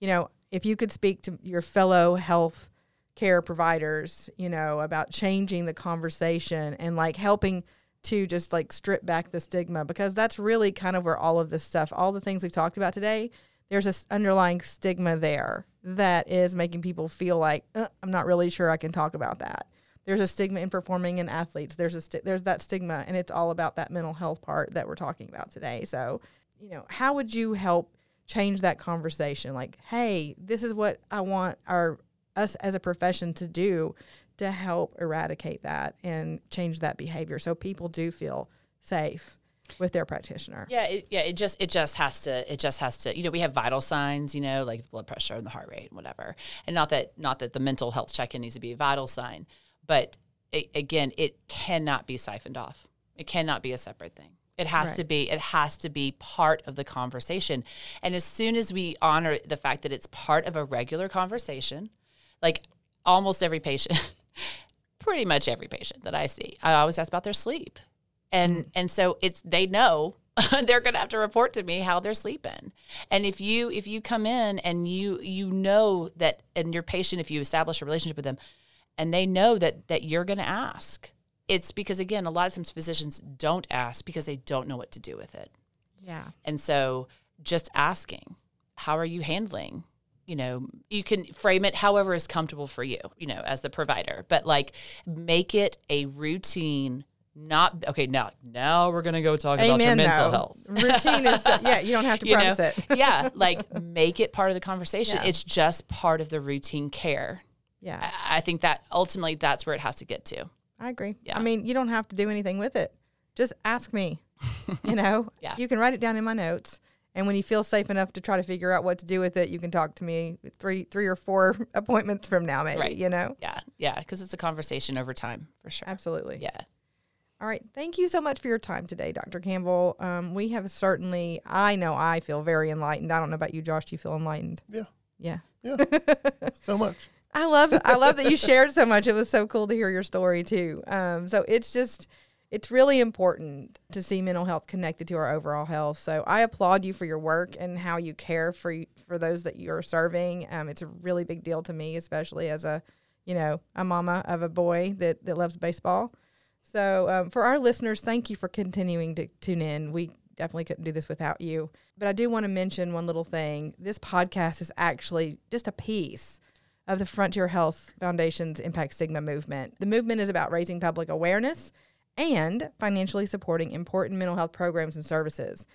[SPEAKER 2] you know, if you could speak to your fellow health care providers, you know, about changing the conversation and like helping to just like strip back the stigma because that's really kind of where all of this stuff, all the things we've talked about today, there's this underlying stigma there that is making people feel like uh, I'm not really sure I can talk about that. There's a stigma in performing in athletes. There's a there's that stigma, and it's all about that mental health part that we're talking about today. So, you know, how would you help change that conversation? Like, hey, this is what I want our us as a profession to do to help eradicate that and change that behavior, so people do feel safe with their practitioner.
[SPEAKER 3] Yeah, it, yeah. It just it just has to it just has to you know we have vital signs you know like the blood pressure and the heart rate and whatever and not that not that the mental health check in needs to be a vital sign, but it, again it cannot be siphoned off. It cannot be a separate thing. It has
[SPEAKER 2] Right.
[SPEAKER 3] to be it has to be part of the conversation. And as soon as we honor the fact that it's part of a regular conversation, like almost every patient, pretty much every patient that I see, I always ask about their sleep and mm. and so it's they know they're going to have to report to me how they're sleeping and if you if you come in and you you know that and your patient if you establish a relationship with them and they know that that you're going to ask it's because again a lot of times physicians don't ask because they don't know what to do with it
[SPEAKER 2] Yeah.
[SPEAKER 3] and so just asking, how are you handling? You know, you can frame it however is comfortable for you, you know, as the provider, but like make it a routine, not okay, now now we're gonna go talk about your mental health.
[SPEAKER 2] Routine is yeah. You don't have to
[SPEAKER 3] You know?
[SPEAKER 2] it.
[SPEAKER 3] yeah, like make it part of the conversation.
[SPEAKER 2] Yeah.
[SPEAKER 3] It's just part of the routine care.
[SPEAKER 2] Yeah.
[SPEAKER 3] I, I think that ultimately that's where it has to get to.
[SPEAKER 2] I agree.
[SPEAKER 3] Yeah.
[SPEAKER 2] I mean, you don't have to do anything with it. Just ask me. you know,
[SPEAKER 3] Yeah.
[SPEAKER 2] you can write it down in my notes. And when you feel safe enough to try to figure out what to do with it, you can talk to me three, three or four appointments from now, maybe.
[SPEAKER 3] Right.
[SPEAKER 2] You know,
[SPEAKER 3] Yeah, yeah, because it's a conversation over time for sure.
[SPEAKER 2] absolutely.
[SPEAKER 3] Yeah.
[SPEAKER 2] All right. Thank you so much for your time today, Dr. Campbell. Um, we have certainly, I know I feel very enlightened. I don't know about you, Josh. Do you feel enlightened?
[SPEAKER 1] Yeah.
[SPEAKER 2] Yeah.
[SPEAKER 1] Yeah. so much.
[SPEAKER 2] I love I love that you shared so much. It was so cool to hear your story too. Um, so it's just it's really important to see mental health connected to our overall health. So I applaud you for your work and how you care for for those that you're serving. Um, it's a really big deal to me, especially as a you know a mama of a boy that that loves baseball. So um, for our listeners, thank you for continuing to tune in. We definitely couldn't do this without you. But I do want to mention one little thing. This podcast is actually just a piece of the Frontier Health Foundation's Impact Stigma movement. The movement is about raising public awareness and financially supporting important mental health programs and services.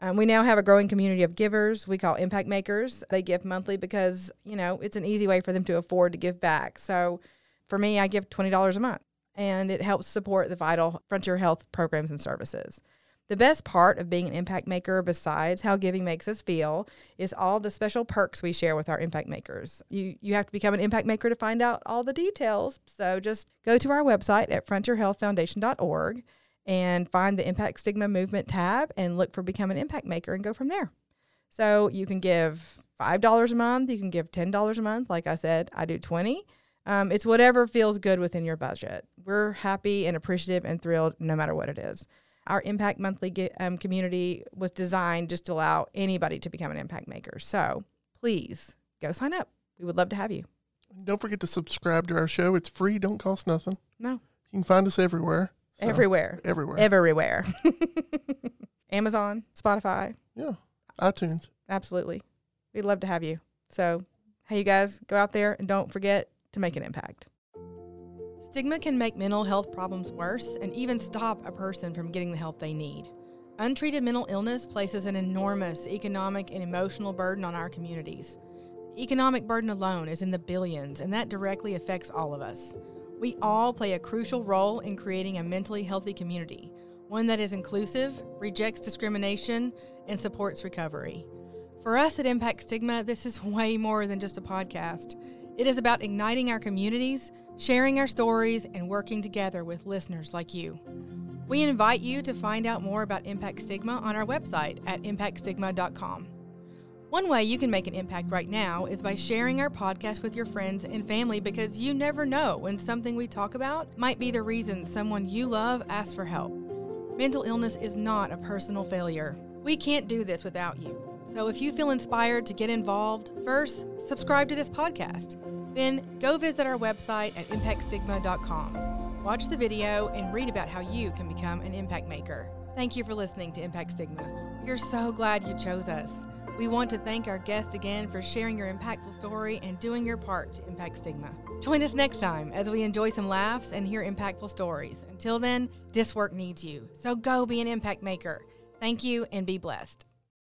[SPEAKER 2] Um, we now have a growing community of givers we call impact makers. They give monthly because, you know, it's an easy way for them to afford to give back. So for me, I give $20 a month and it helps support the vital Frontier Health programs and services. The best part of being an impact maker, besides how giving makes us feel, is all the special perks we share with our impact makers. You you have to become an impact maker to find out all the details. So just go to our website at frontierhealthfoundation.org and find the Impact Stigma Movement tab and look for Become an Impact Maker and go from there. So you can give $5 a month, you can give $10 a month. Like I said, I do 20 um, It's whatever feels good within your budget. We're happy and appreciative and thrilled no matter what it is. Our Impact Monthly um, community was designed just to allow anybody to become an impact maker. So please go sign up. We would love to have you.
[SPEAKER 1] Don't forget to subscribe to our show. It's free, don't cost nothing.
[SPEAKER 2] No,
[SPEAKER 1] You can find us everywhere. So,
[SPEAKER 2] everywhere,
[SPEAKER 1] Everywhere.
[SPEAKER 2] everywhere. Amazon, Spotify,
[SPEAKER 1] yeah. iTunes.
[SPEAKER 2] absolutely. We'd love to have you. So, hey, you guys, go out there and don't forget to make an impact. Stigma can make mental health problems worse and even stop a person from getting the help they need. Untreated mental illness places an enormous economic and emotional burden on our communities. The economic burden alone is in the billions, and that directly affects all of us. We all play a crucial role in creating a mentally healthy community, one that is inclusive, rejects discrimination, and supports recovery. For us at Impact Stigma, this is way more than just a podcast. It is about igniting our communities, sharing our stories, and working together with listeners like you. We invite you to find out more about Impact Stigma on our website at impactstigma.com. One way you can make an impact right now is by sharing our podcast with your friends and family because you never know when something we talk about might be the reason someone you love asks for help. Mental illness is not a personal failure. We can't do this without you. So if you feel inspired to get involved, first, subscribe to this podcast. Then go visit our website at impactstigma.com. Watch the video and read about how you can become an impact maker. Thank you for listening to Impact Stigma. We're so glad you chose us. We want to thank our guest again for sharing your impactful story and doing your part to impact stigma. Join us next time as we enjoy some laughs and hear impactful stories. Until then, this work needs you. So go be an impact maker. Thank you and be blessed.